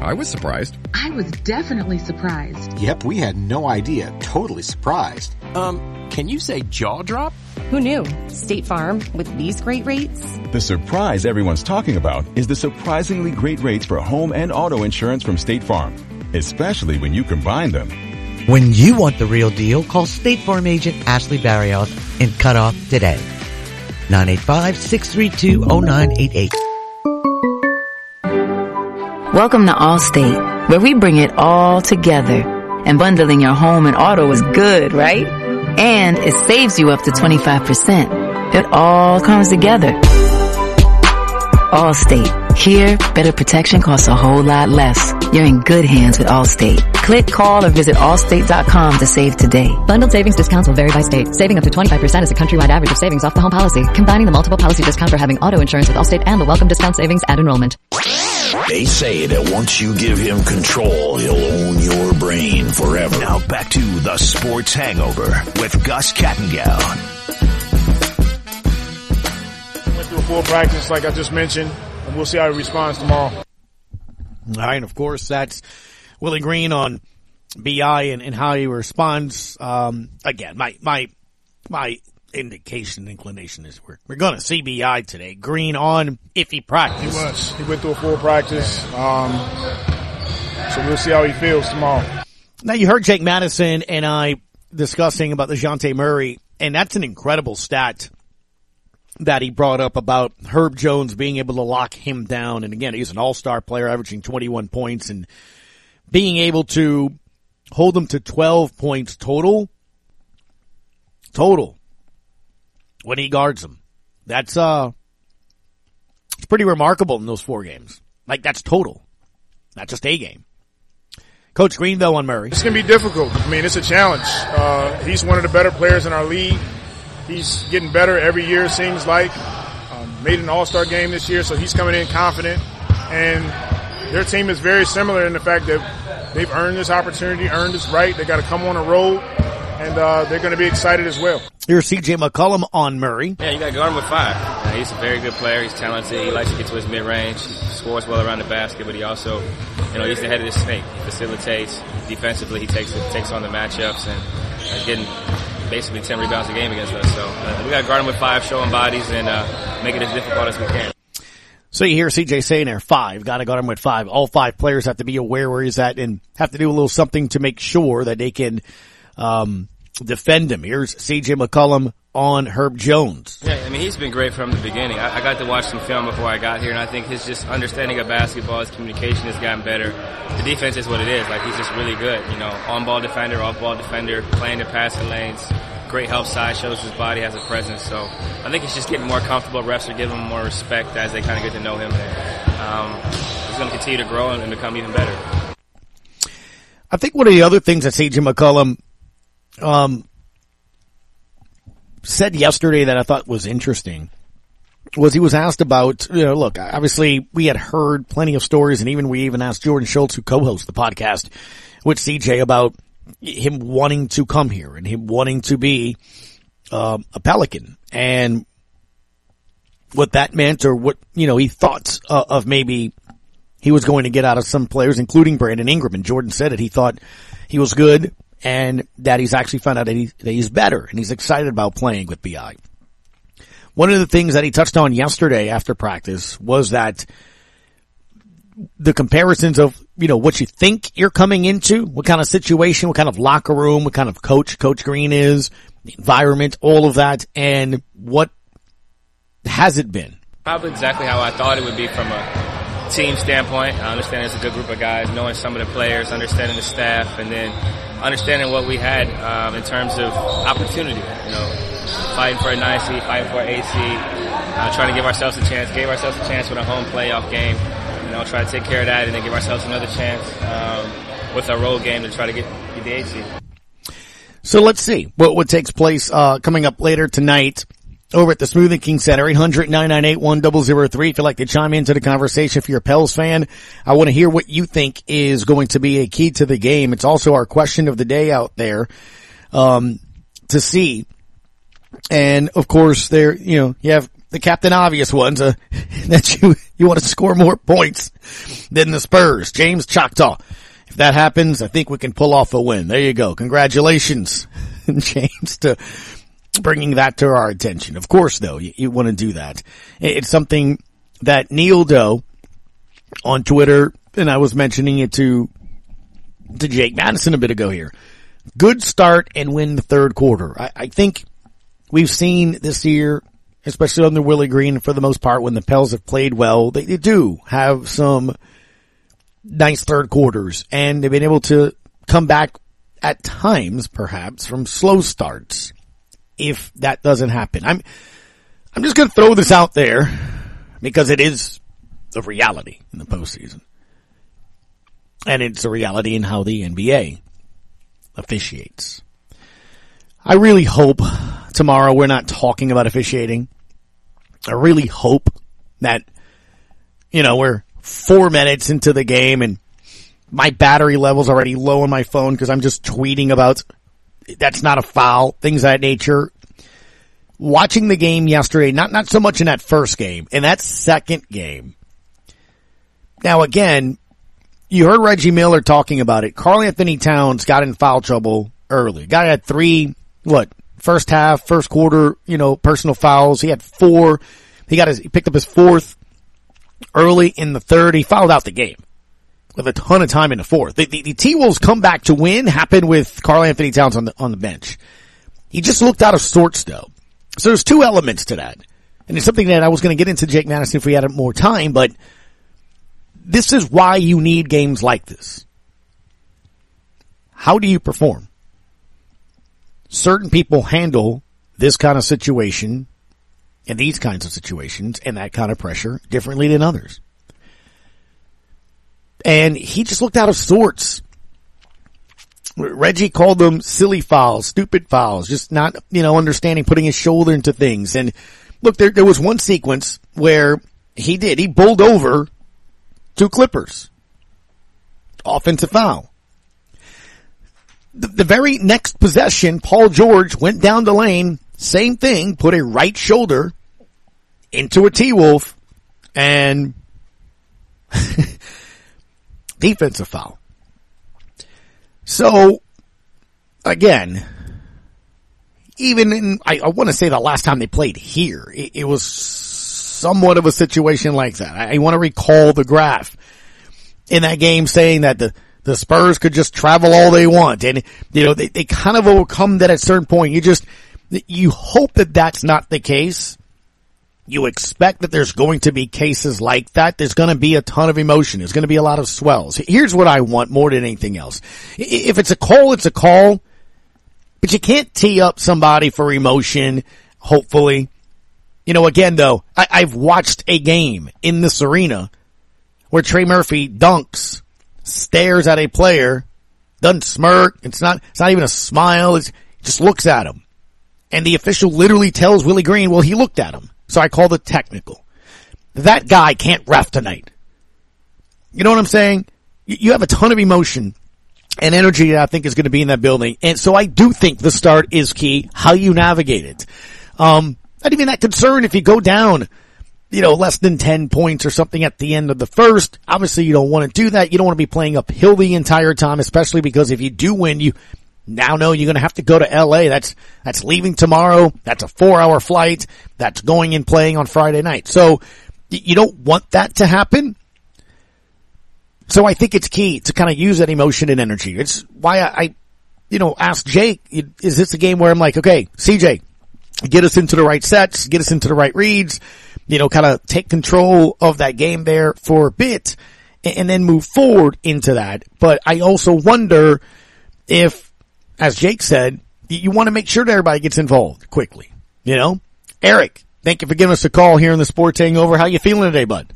I was surprised. I was definitely surprised. Yep, we had no idea. Totally surprised. Um, can you say jaw drop? Who knew? State Farm with these great rates? The surprise everyone's talking about is the surprisingly great rates for home and auto insurance from State Farm, especially when you combine them. When you want the real deal, call State Farm agent Ashley Barrios and cut off today. 985-632-0988. Welcome to Allstate, where we bring it all together. And bundling your home and auto is good, right? And it saves you up to 25%. It all comes together. Allstate. Here, better protection costs a whole lot less. You're in good hands with Allstate. Click, call, or visit allstate.com to save today. Bundled savings discounts will vary by state. Saving up to 25% is a countrywide average of savings off the home policy. Combining the multiple policy discount for having auto insurance with Allstate and the welcome discount savings at enrollment. They say that once you give him control, he'll own your brain forever. Now back to the Sports Hangover with Gus Kattengell. Went through a full practice, like I just mentioned, and we'll see how he responds tomorrow. All right, and of course, that's Willie Green on BI and, and how he responds. Um, again, my, my, my indication, inclination is we're, we're going to CBI today. Green on if he practice. He was. He went through a full practice. Um, so we'll see how he feels tomorrow. Now you heard Jake Madison and I discussing about the Dejounte Murray, and that's an incredible stat that he brought up about Herb Jones being able to lock him down. And again, he's an all-star player averaging 21 points and being able to hold him to 12 points total. Total. When he guards him. That's, uh, it's pretty remarkable in those four games. Like that's total. Not just a game. Coach Green though on Murray. It's going to be difficult. I mean, it's a challenge. Uh, he's one of the better players in our league. He's getting better every year, seems like. Um, made an all-star game this year, so he's coming in confident. And their team is very similar in the fact that they've earned this opportunity, earned this right. They got to come on a road, and uh, they're going to be excited as well. Here's CJ McCollum on Murray. Yeah, you got to guard him with five. Uh, he's a very good player. He's talented. He likes to get to his mid-range. Scores well around the basket, but he also, you know, he's the head of the snake. He facilitates defensively. He takes it, takes on the matchups and uh, getting basically 10 rebounds a game against us. So uh, we got to guard him with five, show him bodies, and uh, make it as difficult as we can. So you hear CJ saying there, five, gotta guard him with five. All five players have to be aware where he's at and have to do a little something to make sure that they can, um, defend him. Here's CJ McCollum on Herb Jones. Yeah, I mean, he's been great from the beginning. I, I, got to watch some film before I got here, and I think his just understanding of basketball, his communication has gotten better. The defense is what it is. Like, he's just really good. You know, on-ball defender, off-ball defender, playing the passing lanes, great help side, shows his body has a presence. So I think he's just getting more comfortable. Refs are giving him more respect as they kind of get to know him. And, um, he's going to continue to grow and, and become even better. I think one of the other things that CJ McCollum um, said yesterday that I thought was interesting was he was asked about, you know, look, obviously we had heard plenty of stories and even we even asked Jordan Schultz who co-hosts the podcast with CJ about him wanting to come here and him wanting to be uh, a Pelican and what that meant or what, you know, he thought uh, of maybe he was going to get out of some players, including Brandon Ingram. And Jordan said it. He thought he was good and that he's actually found out that, he, that he's better and he's excited about playing with BI. One of the things that he touched on yesterday after practice was that the comparisons of, you know, what you think you're coming into, what kind of situation, what kind of locker room, what kind of coach Coach Green is, the environment, all of that, and what has it been? Probably exactly how I thought it would be from a team standpoint. I understand it's a good group of guys, knowing some of the players, understanding the staff, and then understanding what we had um, in terms of opportunity. You know, fighting for a nine seed, fighting for an seed, uh, trying to give ourselves a chance. Gave ourselves a chance with a home playoff game. You know, try to take care of that, and then give ourselves another chance um, with our road game to try to get, get the seed. So let's see what what takes place uh, coming up later tonight over at the Smoothie King Center, 800-998-1003. If you'd like to chime into the conversation, if you're a Pels fan, I want to hear what you think is going to be a key to the game. It's also our question of the day out there, um, to see. And of course there, you know, you have the captain obvious ones, uh, that you, you want to score more points than the Spurs. James Choctaw. If that happens, I think we can pull off a win. There you go. Congratulations, James, to bringing that to our attention. Of course, though, you, you want to do that. It's something that Neil Doe on Twitter, and I was mentioning it to, to Jake Madison a bit ago here. Good start and win the third quarter. I, I think we've seen this year, especially under Willie Green for the most part, when the Pels have played well, they, they do have some nice third quarters and they've been able to come back at times, perhaps, from slow starts if that doesn't happen. I'm, I'm just going to throw this out there because it is the reality in the postseason. And it's a reality in how the NBA officiates. I really hope tomorrow we're not talking about officiating. I really hope that, you know, we're four minutes into the game and my battery level's already low on my phone because I'm just tweeting about that's not a foul, things of that nature. Watching the game yesterday, not, not so much in that first game, in that second game. Now again, you heard Reggie Miller talking about it. Karl-Anthony Towns got in foul trouble early. Guy had three, what, first half, first quarter, you know, personal fouls. He had four. He got his, he picked up his fourth early in the third. He fouled out the game with a ton of time in the fourth. The, the, the T-Wolves come back to win happened with Karl-Anthony Towns on the, on the bench. He just looked out of sorts though. So there's two elements to that. And it's something that I was going to get into Jake Madison if we had more time, but this is why you need games like this. How do you perform? Certain people handle this kind of situation and these kinds of situations and that kind of pressure differently than others and he just looked out of sorts. Reggie called them silly fouls, stupid fouls, just not, you know, understanding, putting his shoulder into things. And look, there, there was one sequence where he did, he bowled over two Clippers. Offensive foul. The, the very next possession, Paul George went down the lane, same thing, put a right shoulder into a T-Wolf and defensive foul. So, again, even in, I, I want to say the last time they played here, it, it was somewhat of a situation like that. I, I want to recall the graph in that game saying that the, the Spurs could just travel all they want. And, you know, they, they kind of overcome that at a certain point. You just, you hope that that's not the case. You expect that there's going to be cases like that. There's going to be a ton of emotion. There's going to be a lot of swells. Here's what I want more than anything else. If it's a call, it's a call, but you can't tee up somebody for emotion, hopefully. You know, again though, I, have watched a game in this arena where Trey Murphy dunks, stares at a player, doesn't smirk. It's not, it's not even a smile. It's, just looks at him. And the official literally tells Willie Green, well, he looked at him. So I call it technical. That guy can't ref tonight. You know what I'm saying? You have a ton of emotion and energy that I think is going to be in that building. And so I do think the start is key, how you navigate it. Um, not even that concerned if you go down, you know, less than 10 points or something at the end of the first. Obviously you don't want to do that. You don't want to be playing uphill the entire time, especially because if you do win, you now know you're going to have to go to LA. That's, that's leaving tomorrow. That's a four hour flight. That's going and playing on Friday night. So you don't want that to happen. So I think it's key to kind of use that emotion and energy. It's why I, I you know, ask Jake, is this a game where I'm like, okay, CJ, get us into the right sets, get us into the right reads, you know, kind of take control of that game there for a bit and then move forward into that. But I also wonder if as Jake said, you want to make sure that everybody gets involved quickly. You know, Eric, thank you for giving us a call here in the Sports Hangover. How you feeling today, bud?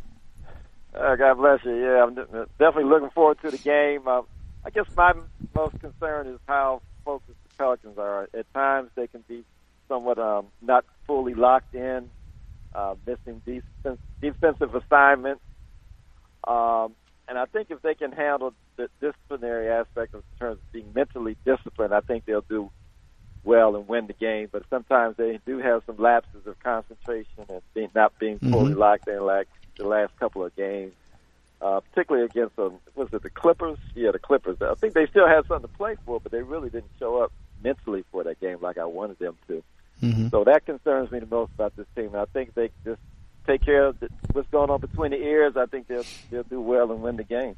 Uh, God bless you. Yeah, I'm definitely looking forward to the game. Uh, I guess my most concern is how focused the Pelicans are. At times, they can be somewhat um, not fully locked in, uh, missing defense, defensive assignments. Um, and I think if they can handle the disciplinary aspect of terms of being mentally disciplined, I think they'll do well and win the game. But sometimes they do have some lapses of concentration and being, not being mm-hmm. fully locked in like the last couple of games. Uh, particularly against um, was it the Clippers? Yeah, the Clippers. I think they still had something to play for, but they really didn't show up mentally for that game like I wanted them to. Mm-hmm. So that concerns me the most about this team. And I think they just take care of the, what's going on between the ears. I think they'll they'll do well and win the game.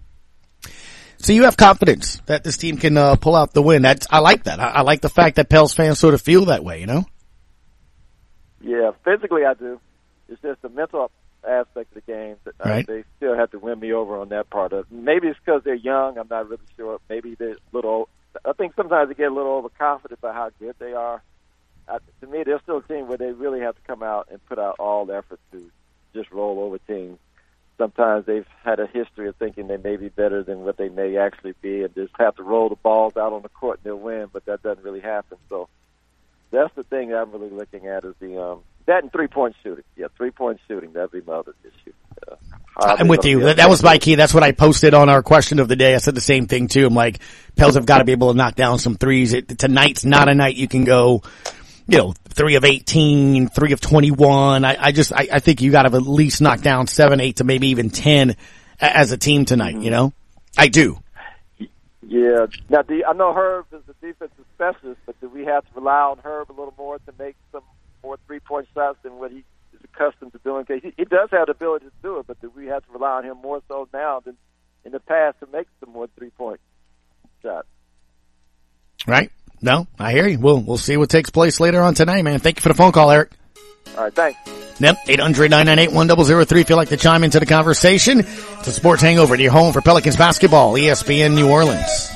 So you have confidence that this team can uh, pull out the win. That's I like that. I, I, like the fact that Pels fans sort of feel that way. You know. Yeah, physically I do. It's just the mental aspect of the game that uh, right. they still have to win me over on that part of. it. Maybe it's because they're young. I'm not really sure. Maybe they're a little. I think sometimes they get a little overconfident about how good they are. Uh, to me, they're still a team where they really have to come out and put out all the effort to just roll over teams sometimes they've had a history of thinking they may be better than what they may actually be, and just have to roll the balls out on the court and they'll win. But that doesn't really happen. So that's the thing I'm really looking at is the um, that and three point shooting. Yeah, three point shooting. That'd be my other issue. Uh, I'm with you. That, that was my key. That's what I posted on our question of the day. I said the same thing too. I'm like, Pels have got to be able to knock down some threes. It, tonight's not a night you can go, you know, three of 18, three of 21. I, I just, I, I think you got to at least knock down seven, eight to maybe even 10 as a team tonight, you mm-hmm. know? I do. Yeah. Now, do you, I know Herb is the defensive specialist, but do we have to rely on Herb a little more to make some more three point shots than what he is accustomed to doing? He, he does have the ability to do it, but do we have to rely on him more so now than in the past to make some more three point shots? Right. No, I hear you. We'll, we'll see what takes place later on tonight, man. Thank you for the phone call, Eric. All right. Thanks. Yep, 800-998-1003 if you'd like to chime into the conversation. It's a sports hangover to your home for Pelicans basketball, ESPN New Orleans.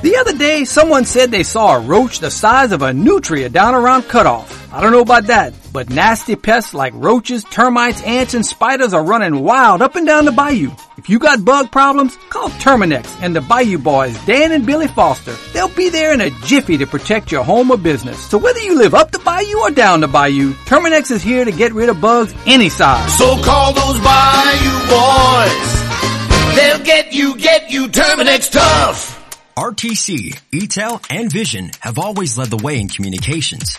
The other day, someone said they saw a roach the size of a nutria down around cutoff. I don't know about that, but nasty pests like roaches, termites, ants, and spiders are running wild up and down the bayou. If you got bug problems, call Terminix and the Bayou Boys, Dan and Billy Foster. They'll be there in a jiffy to protect your home or business. So whether you live up the bayou or down the bayou, Terminix is here to get rid of bugs any size. So call those Bayou boys. They'll get you, get you Terminix tough. RTC, EATEL, and Vision have always led the way in communications.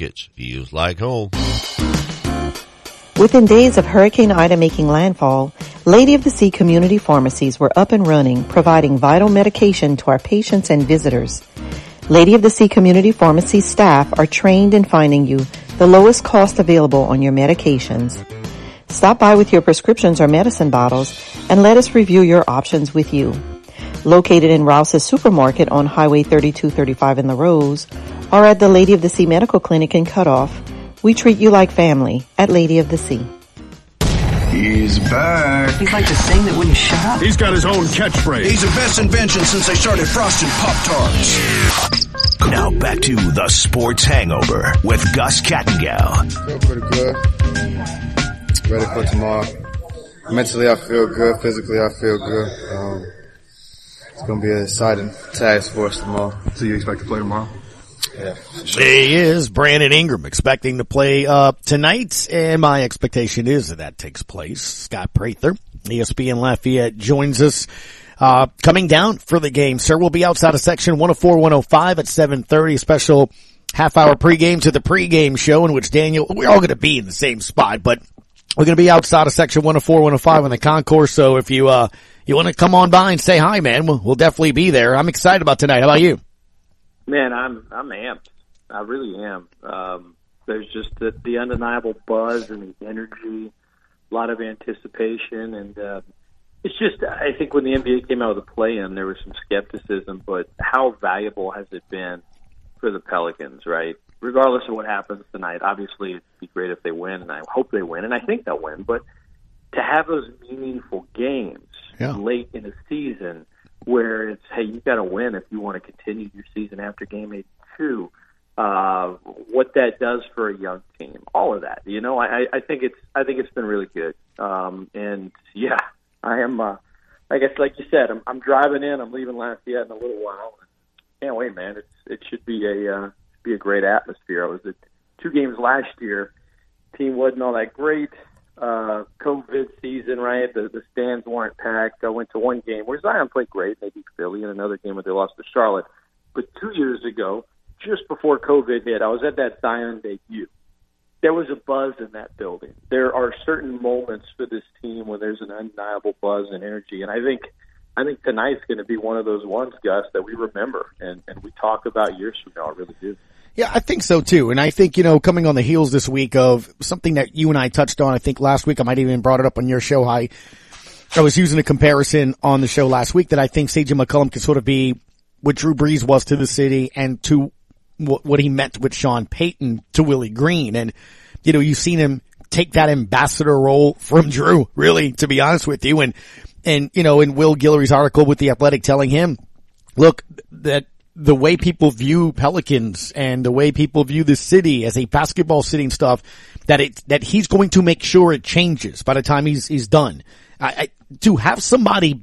Markets feels like home. Within days of Hurricane Ida making landfall, Lady of the Sea community pharmacies were up and running, providing vital medication to our patients and visitors. Lady of the Sea community pharmacy staff are trained in finding you the lowest cost available on your medications. Stop by with your prescriptions or medicine bottles and let us review your options with you. Located in Rouse's Supermarket on Highway 3235 in Larose, or at the Lady of the Sea Medical Clinic in Cut Off, we treat you like family at Lady of the Sea. He's back. He's like the thing that wouldn't shut up. He's got his own catchphrase. He's the best invention since they started frosting Pop Tarts. Now back to the Sports Hangover with Gus Kattengell. Feel pretty good. Ready for tomorrow. Mentally, I feel good. Physically, I feel good. Um, it's going to be an exciting task for us tomorrow. So you expect to play tomorrow? He is Brandon Ingram expecting to play uh, tonight, and my expectation is that that takes place. Scott Prather, ESPN Lafayette, joins us. Uh, coming down for the game, sir, we'll be outside of section 104, 105 at 730, special half hour pregame to the pregame show in which Daniel, we're all going to be in the same spot, but we're going to be outside of section 104, 105 in the concourse. So if you, uh, you want to come on by and say hi, man, we'll, we'll definitely be there. I'm excited about tonight. How about you? Man, I'm I'm amped. I really am. Um, there's just the, the undeniable buzz and the energy, a lot of anticipation, and uh, it's just I think when the NBA came out with the play-in, there was some skepticism, but how valuable has it been for the Pelicans, right? Regardless of what happens tonight, obviously it'd be great if they win, and I hope they win, and I think they'll win. But to have those meaningful games yeah. late in the season where it's hey, you got to win if you want to continue your season after game 82. Uh, what that does for a young team, all of that, you know, I, I think it's I think it's been really good. Um, and yeah, I am. Uh, I guess, like you said, I'm, I'm driving in. I'm leaving Lafayette in a little while. Can't wait, man. It's it should be a uh, be a great atmosphere. I was at two games last year. Team wasn't all that great. Uh, COVID season, right? The the stands weren't packed. I went to one game where Zion played great. Beat Philly, and another game where they lost to Charlotte. But two years ago, just before COVID hit, I was at that Zion debut. There was a buzz in that building. There are certain moments for this team when there's an undeniable buzz and energy, and I think I think tonight's going to be one of those ones, Gus, that we remember and, and we talk about years from now. I really do. Yeah, I think so too. And I think, you know, coming on the heels this week of something that you and I touched on, I think last week, I might even brought it up on your show. I, I was using a comparison on the show last week that I think CJ McCollum could sort of be what Drew Brees was to the city and to what, what he meant with Sean Payton to Willie Green. And, you know, you've seen him take that ambassador role from Drew, really, to be honest with you. And, and, you know, in Will Guillory's article with the athletic telling him, look, that the way people view Pelicans and the way people view the city as a basketball city and stuff, that it, that he's going to make sure it changes by the time he's, he's done. I, I, to have somebody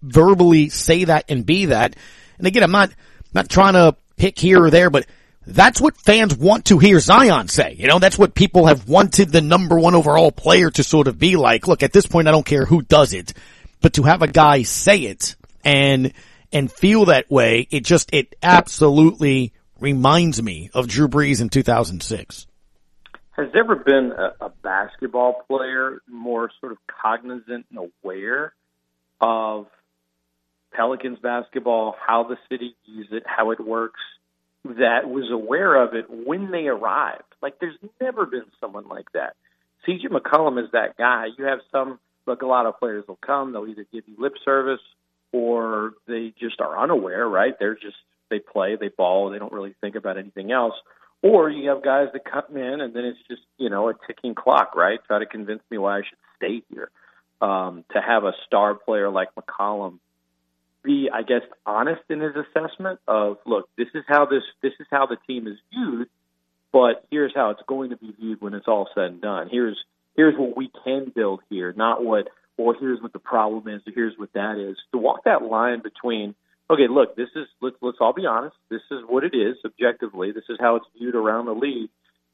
verbally say that and be that, and again, I'm not, not trying to pick here or there, but that's what fans want to hear Zion say. You know, that's what people have wanted the number one overall player to sort of be like. Look, at this point, I don't care who does it, but to have a guy say it and, and feel that way, it just, it absolutely reminds me of Drew Brees in 2006. Has there ever been a, a basketball player more sort of cognizant and aware of Pelicans basketball, how the city views it, how it works, that was aware of it when they arrived? Like, there's never been someone like that. CJ McCollum is that guy. You have some, look, a lot of players will come, they'll either give you lip service or they just are unaware, right? They're just, they play, they ball, they don't really think about anything else. Or you have guys that come in and then it's just, you know, a ticking clock, right? Try to convince me why I should stay here. Um, to have a star player like McCollum be, I guess, honest in his assessment of, look, this is how this this is how the team is viewed, but here's how it's going to be viewed when it's all said and done. Here's here's what we can build here, not what or here's what the problem is, or here's what that is. To walk that line between, okay, look, this is let's let's all be honest, this is what it is objectively, this is how it's viewed around the league,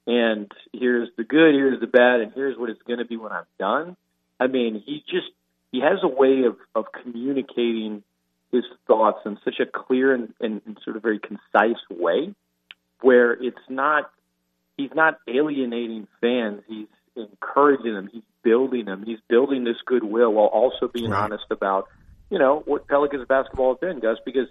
and here's the good, here's the bad, and here's what it's going to be when I'm done. I mean, he just he has a way of of communicating his thoughts in such a clear and, and, and sort of very concise way, where it's not he's not alienating fans. He's encouraging them. He's building them. He's building this goodwill while also being right. honest about, you know, what Pelicans basketball has been, Gus. Because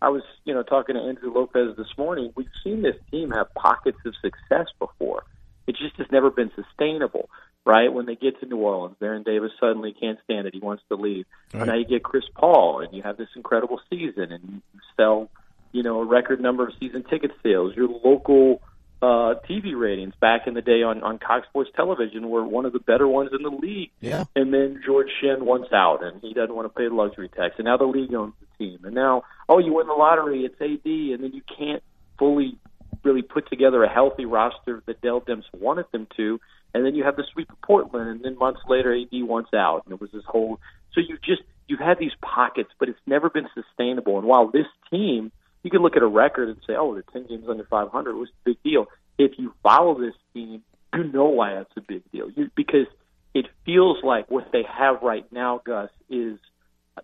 I was, you know, talking to Andrew Lopez this morning. We've seen this team have pockets of success before. It just has never been sustainable right? When they get to New Orleans, Baron Davis suddenly can't stand it. He wants to leave. Right. And now you get Chris Paul, and you have this incredible season, and you sell, you know, a record number of season ticket sales. Your local uh, TV ratings back in the day on on Cox Sports Television were one of the better ones in the league. Yeah. And then George Shinn wants out, and he doesn't want to pay the luxury tax. And now the league owns the team. And now, oh, you win the lottery, it's AD, and then you can't fully really put together a healthy roster that Dell Demps wanted them to and then you have the sweep of Portland, and then months later, AD wants out, and it was this whole. So you just you've had these pockets, but it's never been sustainable. And while this team, you can look at a record and say, "Oh, the ten games under 500 was a big deal." If you follow this team, you know why that's a big deal. You, because it feels like what they have right now, Gus, is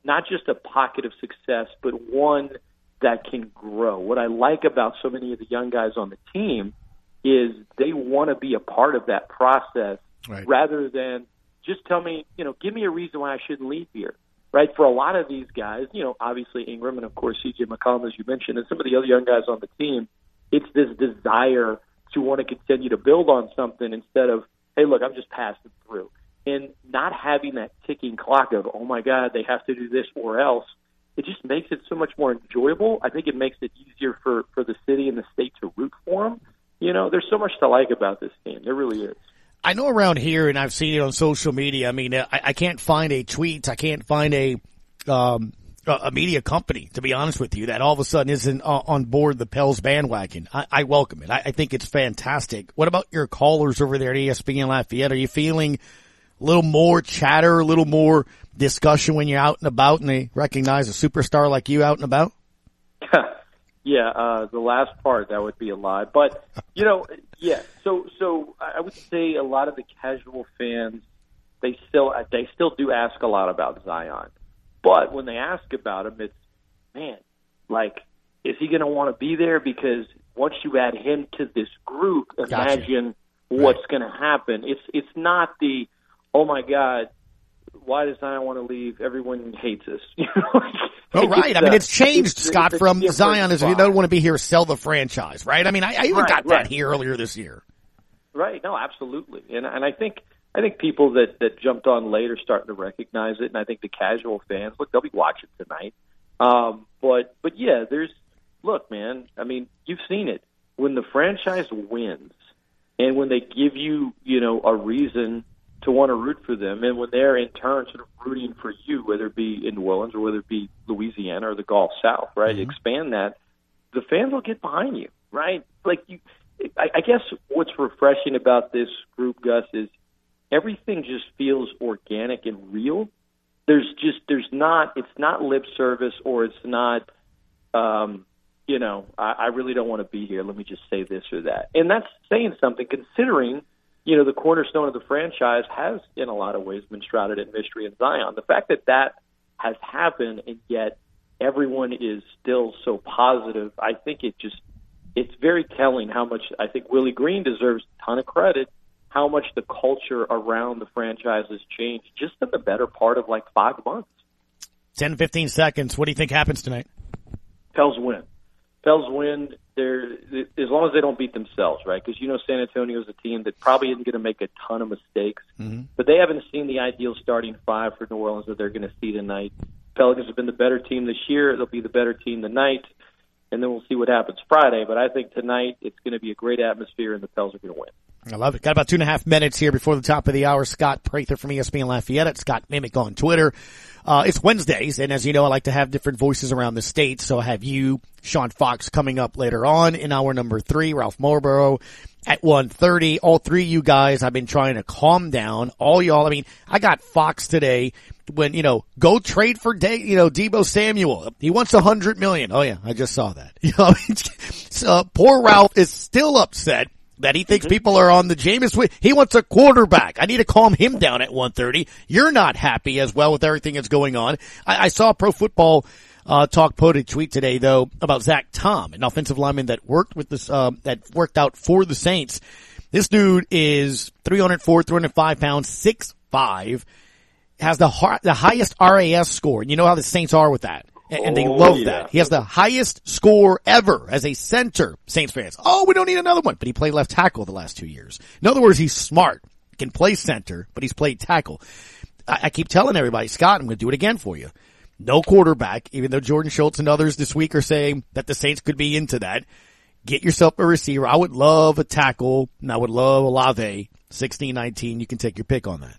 not just a pocket of success, but one that can grow. What I like about so many of the young guys on the team is they want to be a part of that process right. rather than just tell me, you know, give me a reason why I shouldn't leave here. Right? For a lot of these guys, you know, obviously Ingram and of course CJ McCollum, as you mentioned, and some of the other young guys on the team, it's this desire to want to continue to build on something instead of, hey, look, I'm just passing through. And not having that ticking clock of, oh my God, they have to do this or else, it just makes it so much more enjoyable. I think it makes it easier for, for the city and the state to root for them you know, there's so much to like about this team. There really is. I know around here, and I've seen it on social media. I mean, I, I can't find a tweet. I can't find a um, a media company, to be honest with you, that all of a sudden isn't on board the Pels bandwagon. I, I welcome it. I, I, think it's fantastic. What about your callers over there at ESPN Lafayette? Are you feeling a little more chatter, a little more discussion when you're out and about and they recognize a superstar like you out and about? Yeah, uh, the last part that would be a lie, but you know, yeah. So, so I would say a lot of the casual fans they still uh, they still do ask a lot about Zion. But when they ask about him, it's man, like, is he going to want to be there? Because once you add him to this group, imagine what's going to happen. It's it's not the oh my god, why does Zion want to leave? Everyone hates us. You know, Oh, right. I mean, uh, it's changed, it's- Scott, it's from Zion is if you don't want to be here, sell the franchise, right? I mean, I, I even Right, got that right. here earlier this year. Right. No, absolutely. And and I think I think people that that jumped on late are starting to recognize it, and I think the casual fans look they'll be watching tonight. Um, but but yeah, there's look, man. I mean, you've seen it when the franchise wins, and when they give you you know a reason to want to root for them, and when they're in turn sort of rooting for you, whether it be in New Orleans or whether it be Louisiana or the Gulf South, right? Expand that the fans will get behind you, right? Like you, I, I guess what's refreshing about this group, Gus, is everything just feels organic and real. There's just there's not it's not lip service or it's not, um, you know, I, I really don't want to be here. Let me just say this or that, and that's saying something considering. You know, the cornerstone of the franchise has, in a lot of ways, been shrouded in mystery and Zion. The fact that that has happened, and yet everyone is still so positive. I think it just it's very telling how much I think Willie Green deserves a ton of credit. How much the culture around the franchise has changed just in the better part of like five months. 10, 15 seconds. What do you think happens tonight? Pels win. Pels win. They're as long as they don't beat themselves, right? Because you know San Antonio is a team that probably isn't going to make a ton of mistakes, mm-hmm. but they haven't seen the ideal starting five for New Orleans that they're going to see tonight. Pelicans have been the better team this year. They'll be the better team tonight, and then we'll see what happens Friday. But I think tonight it's going to be a great atmosphere, and the Pels are going to win. I love it. Got about two and a half minutes here before the top of the hour. Scott Prather from ESPN Lafayette at Scott Mimic on Twitter. Uh, it's Wednesdays, and as you know, I like to have different voices around the state. So I have you, Sean Fox, coming up later on in hour number three. Ralph Marlboro at 1.30. All three of you guys, I've been trying to calm down. All y'all, I mean, I got Fox today when, you know, go trade for, Day, you know, Deebo Samuel. He wants a hundred million. Oh yeah, I just saw that. So poor Ralph is still upset that he thinks people are on the Jameis. He wants a quarterback. I need to calm him down at 1:30. You're not happy as well with everything that's going on. I, I saw Pro Football uh, Talk put a tweet today though about Zach Tom, an offensive lineman that worked with this uh, that worked out for the Saints. This dude is 304, 305 pounds, six five, has the har- the highest RAS score, and you know how the Saints are with that. And and they Oh, love yeah. that. He has the highest score ever as a center, Saints fans. Oh, we don't need another one. But he played left tackle the last two years. In other words, he's smart. Can play center, but he's played tackle. I, I keep telling everybody, Scott, I'm going to do it again for you. No quarterback, even though Jordan Schultz and others this week are saying that the Saints could be into that. Get yourself a receiver. I would love a tackle, and I would love Olave. 16, 19, you can take your pick on that.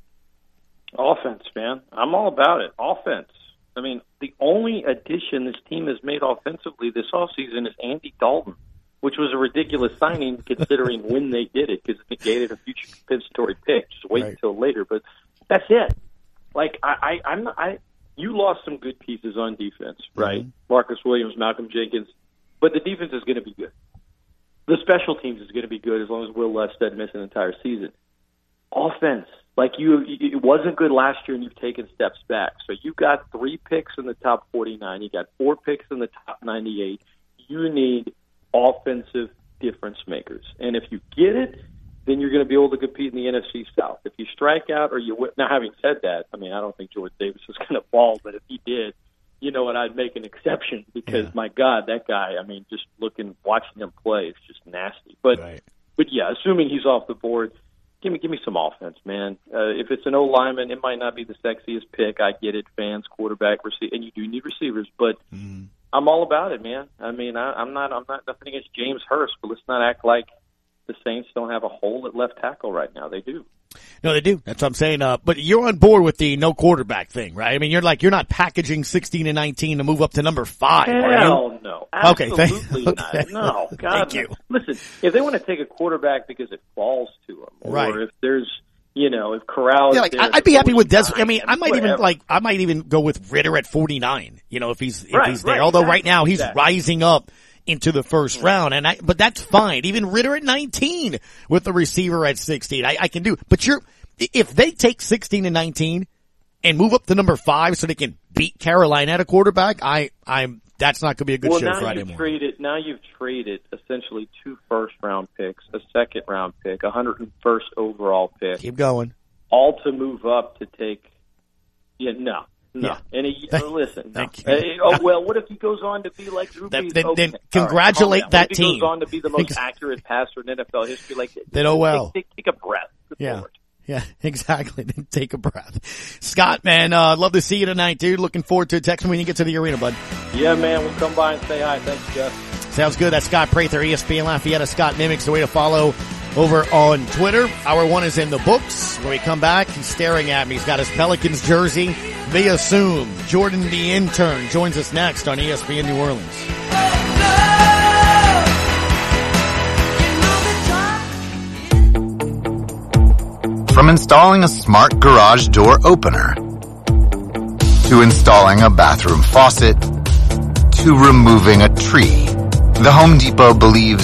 Offense, man. I'm all about it. Offense. I mean, the only addition this team has made offensively this offseason is Andy Dalton, which was a ridiculous signing considering when they did it because it negated a future compensatory pick. Just wait until later. But that's it. Like I, I I'm not, I you lost some good pieces on defense, mm-hmm. right? Marcus Williams, Malcolm Jenkins, but the defense is going to be good. The special teams is going to be good as long as Wil Lutz doesn't miss an entire season. Offense, like you, it wasn't good last year, and you've taken steps back. So you got three picks in the top 49. You got four picks in the top 98. You need offensive difference makers, and if you get it, then you're going to be able to compete in the NFC South. If you strike out or you win, now having said that, I mean I don't think George Davis is going to ball, but if he did, you know what, I'd make an exception because my God, that guy, I mean, just looking, watching him play, it's just nasty. But but yeah, assuming he's off the board, give me give me some offense, man. Uh, if it's an O lineman, it might not be the sexiest pick. I get it, fans, quarterback, receiver, and you do need receivers, but. I'm all about it, man. I mean, I, I'm not. I'm not nothing against James Hurst, but let's not act like the Saints don't have a hole at left tackle right now. They do. No, they do. That's what I'm saying. Uh, but you're on board with the no quarterback thing, right? I mean, you're like, you're not packaging 16 and 19 to move up to number five? Hell no. Okay, thank- Absolutely okay. No, God. Thank you. Listen, if they want to take a quarterback because it falls to them, or Right. if there's, you know, if Corral, Yeah, like, I- I'd be happy with Des. I mean, I might even like, I might even go with Ridder at 49. You know, if he's if Right, he's there. right, Although exactly, right now he's exactly. rising up into the first round, and I. But that's fine. Even Ridder at 19 with the receiver at 16, I, I can do. But you're if they take 16 and 19 and move up to number five so they can beat Carolina at a quarterback, I, I'm, that's not going to be a good well, show now Friday you've morning. traded. Now you've traded essentially two first round picks, a second round pick, a hundred and first overall pick, Keep going. all to move up to take. Yeah, no, no. Yeah. And he, listen, no. thank you. Hey, oh well, what if he goes on to be like Drew Brees? then- Okay, then right, congratulate down. that what if he team. goes on to be the most accurate passer in NFL history. Like Then oh well. Take, take, take a breath. Good Yeah. Lord. Yeah, exactly. Then Take a breath. Scott, man, uh, love to see you tonight, dude. Looking forward to it. Text when you get to the arena, bud. Yeah, man. We'll come by and say hi. Thanks, Jeff. Sounds good. That's Scott Prather, ESPN Lafayette. Scott Mimics, the way to follow over on Twitter. Hour one is in the books. When we come back, he's staring at me. He's got his Pelicans jersey. Via assume Jordan the intern joins us next on ESPN New Orleans. From installing a smart garage door opener, to installing a bathroom faucet, to removing a tree, the Home Depot believes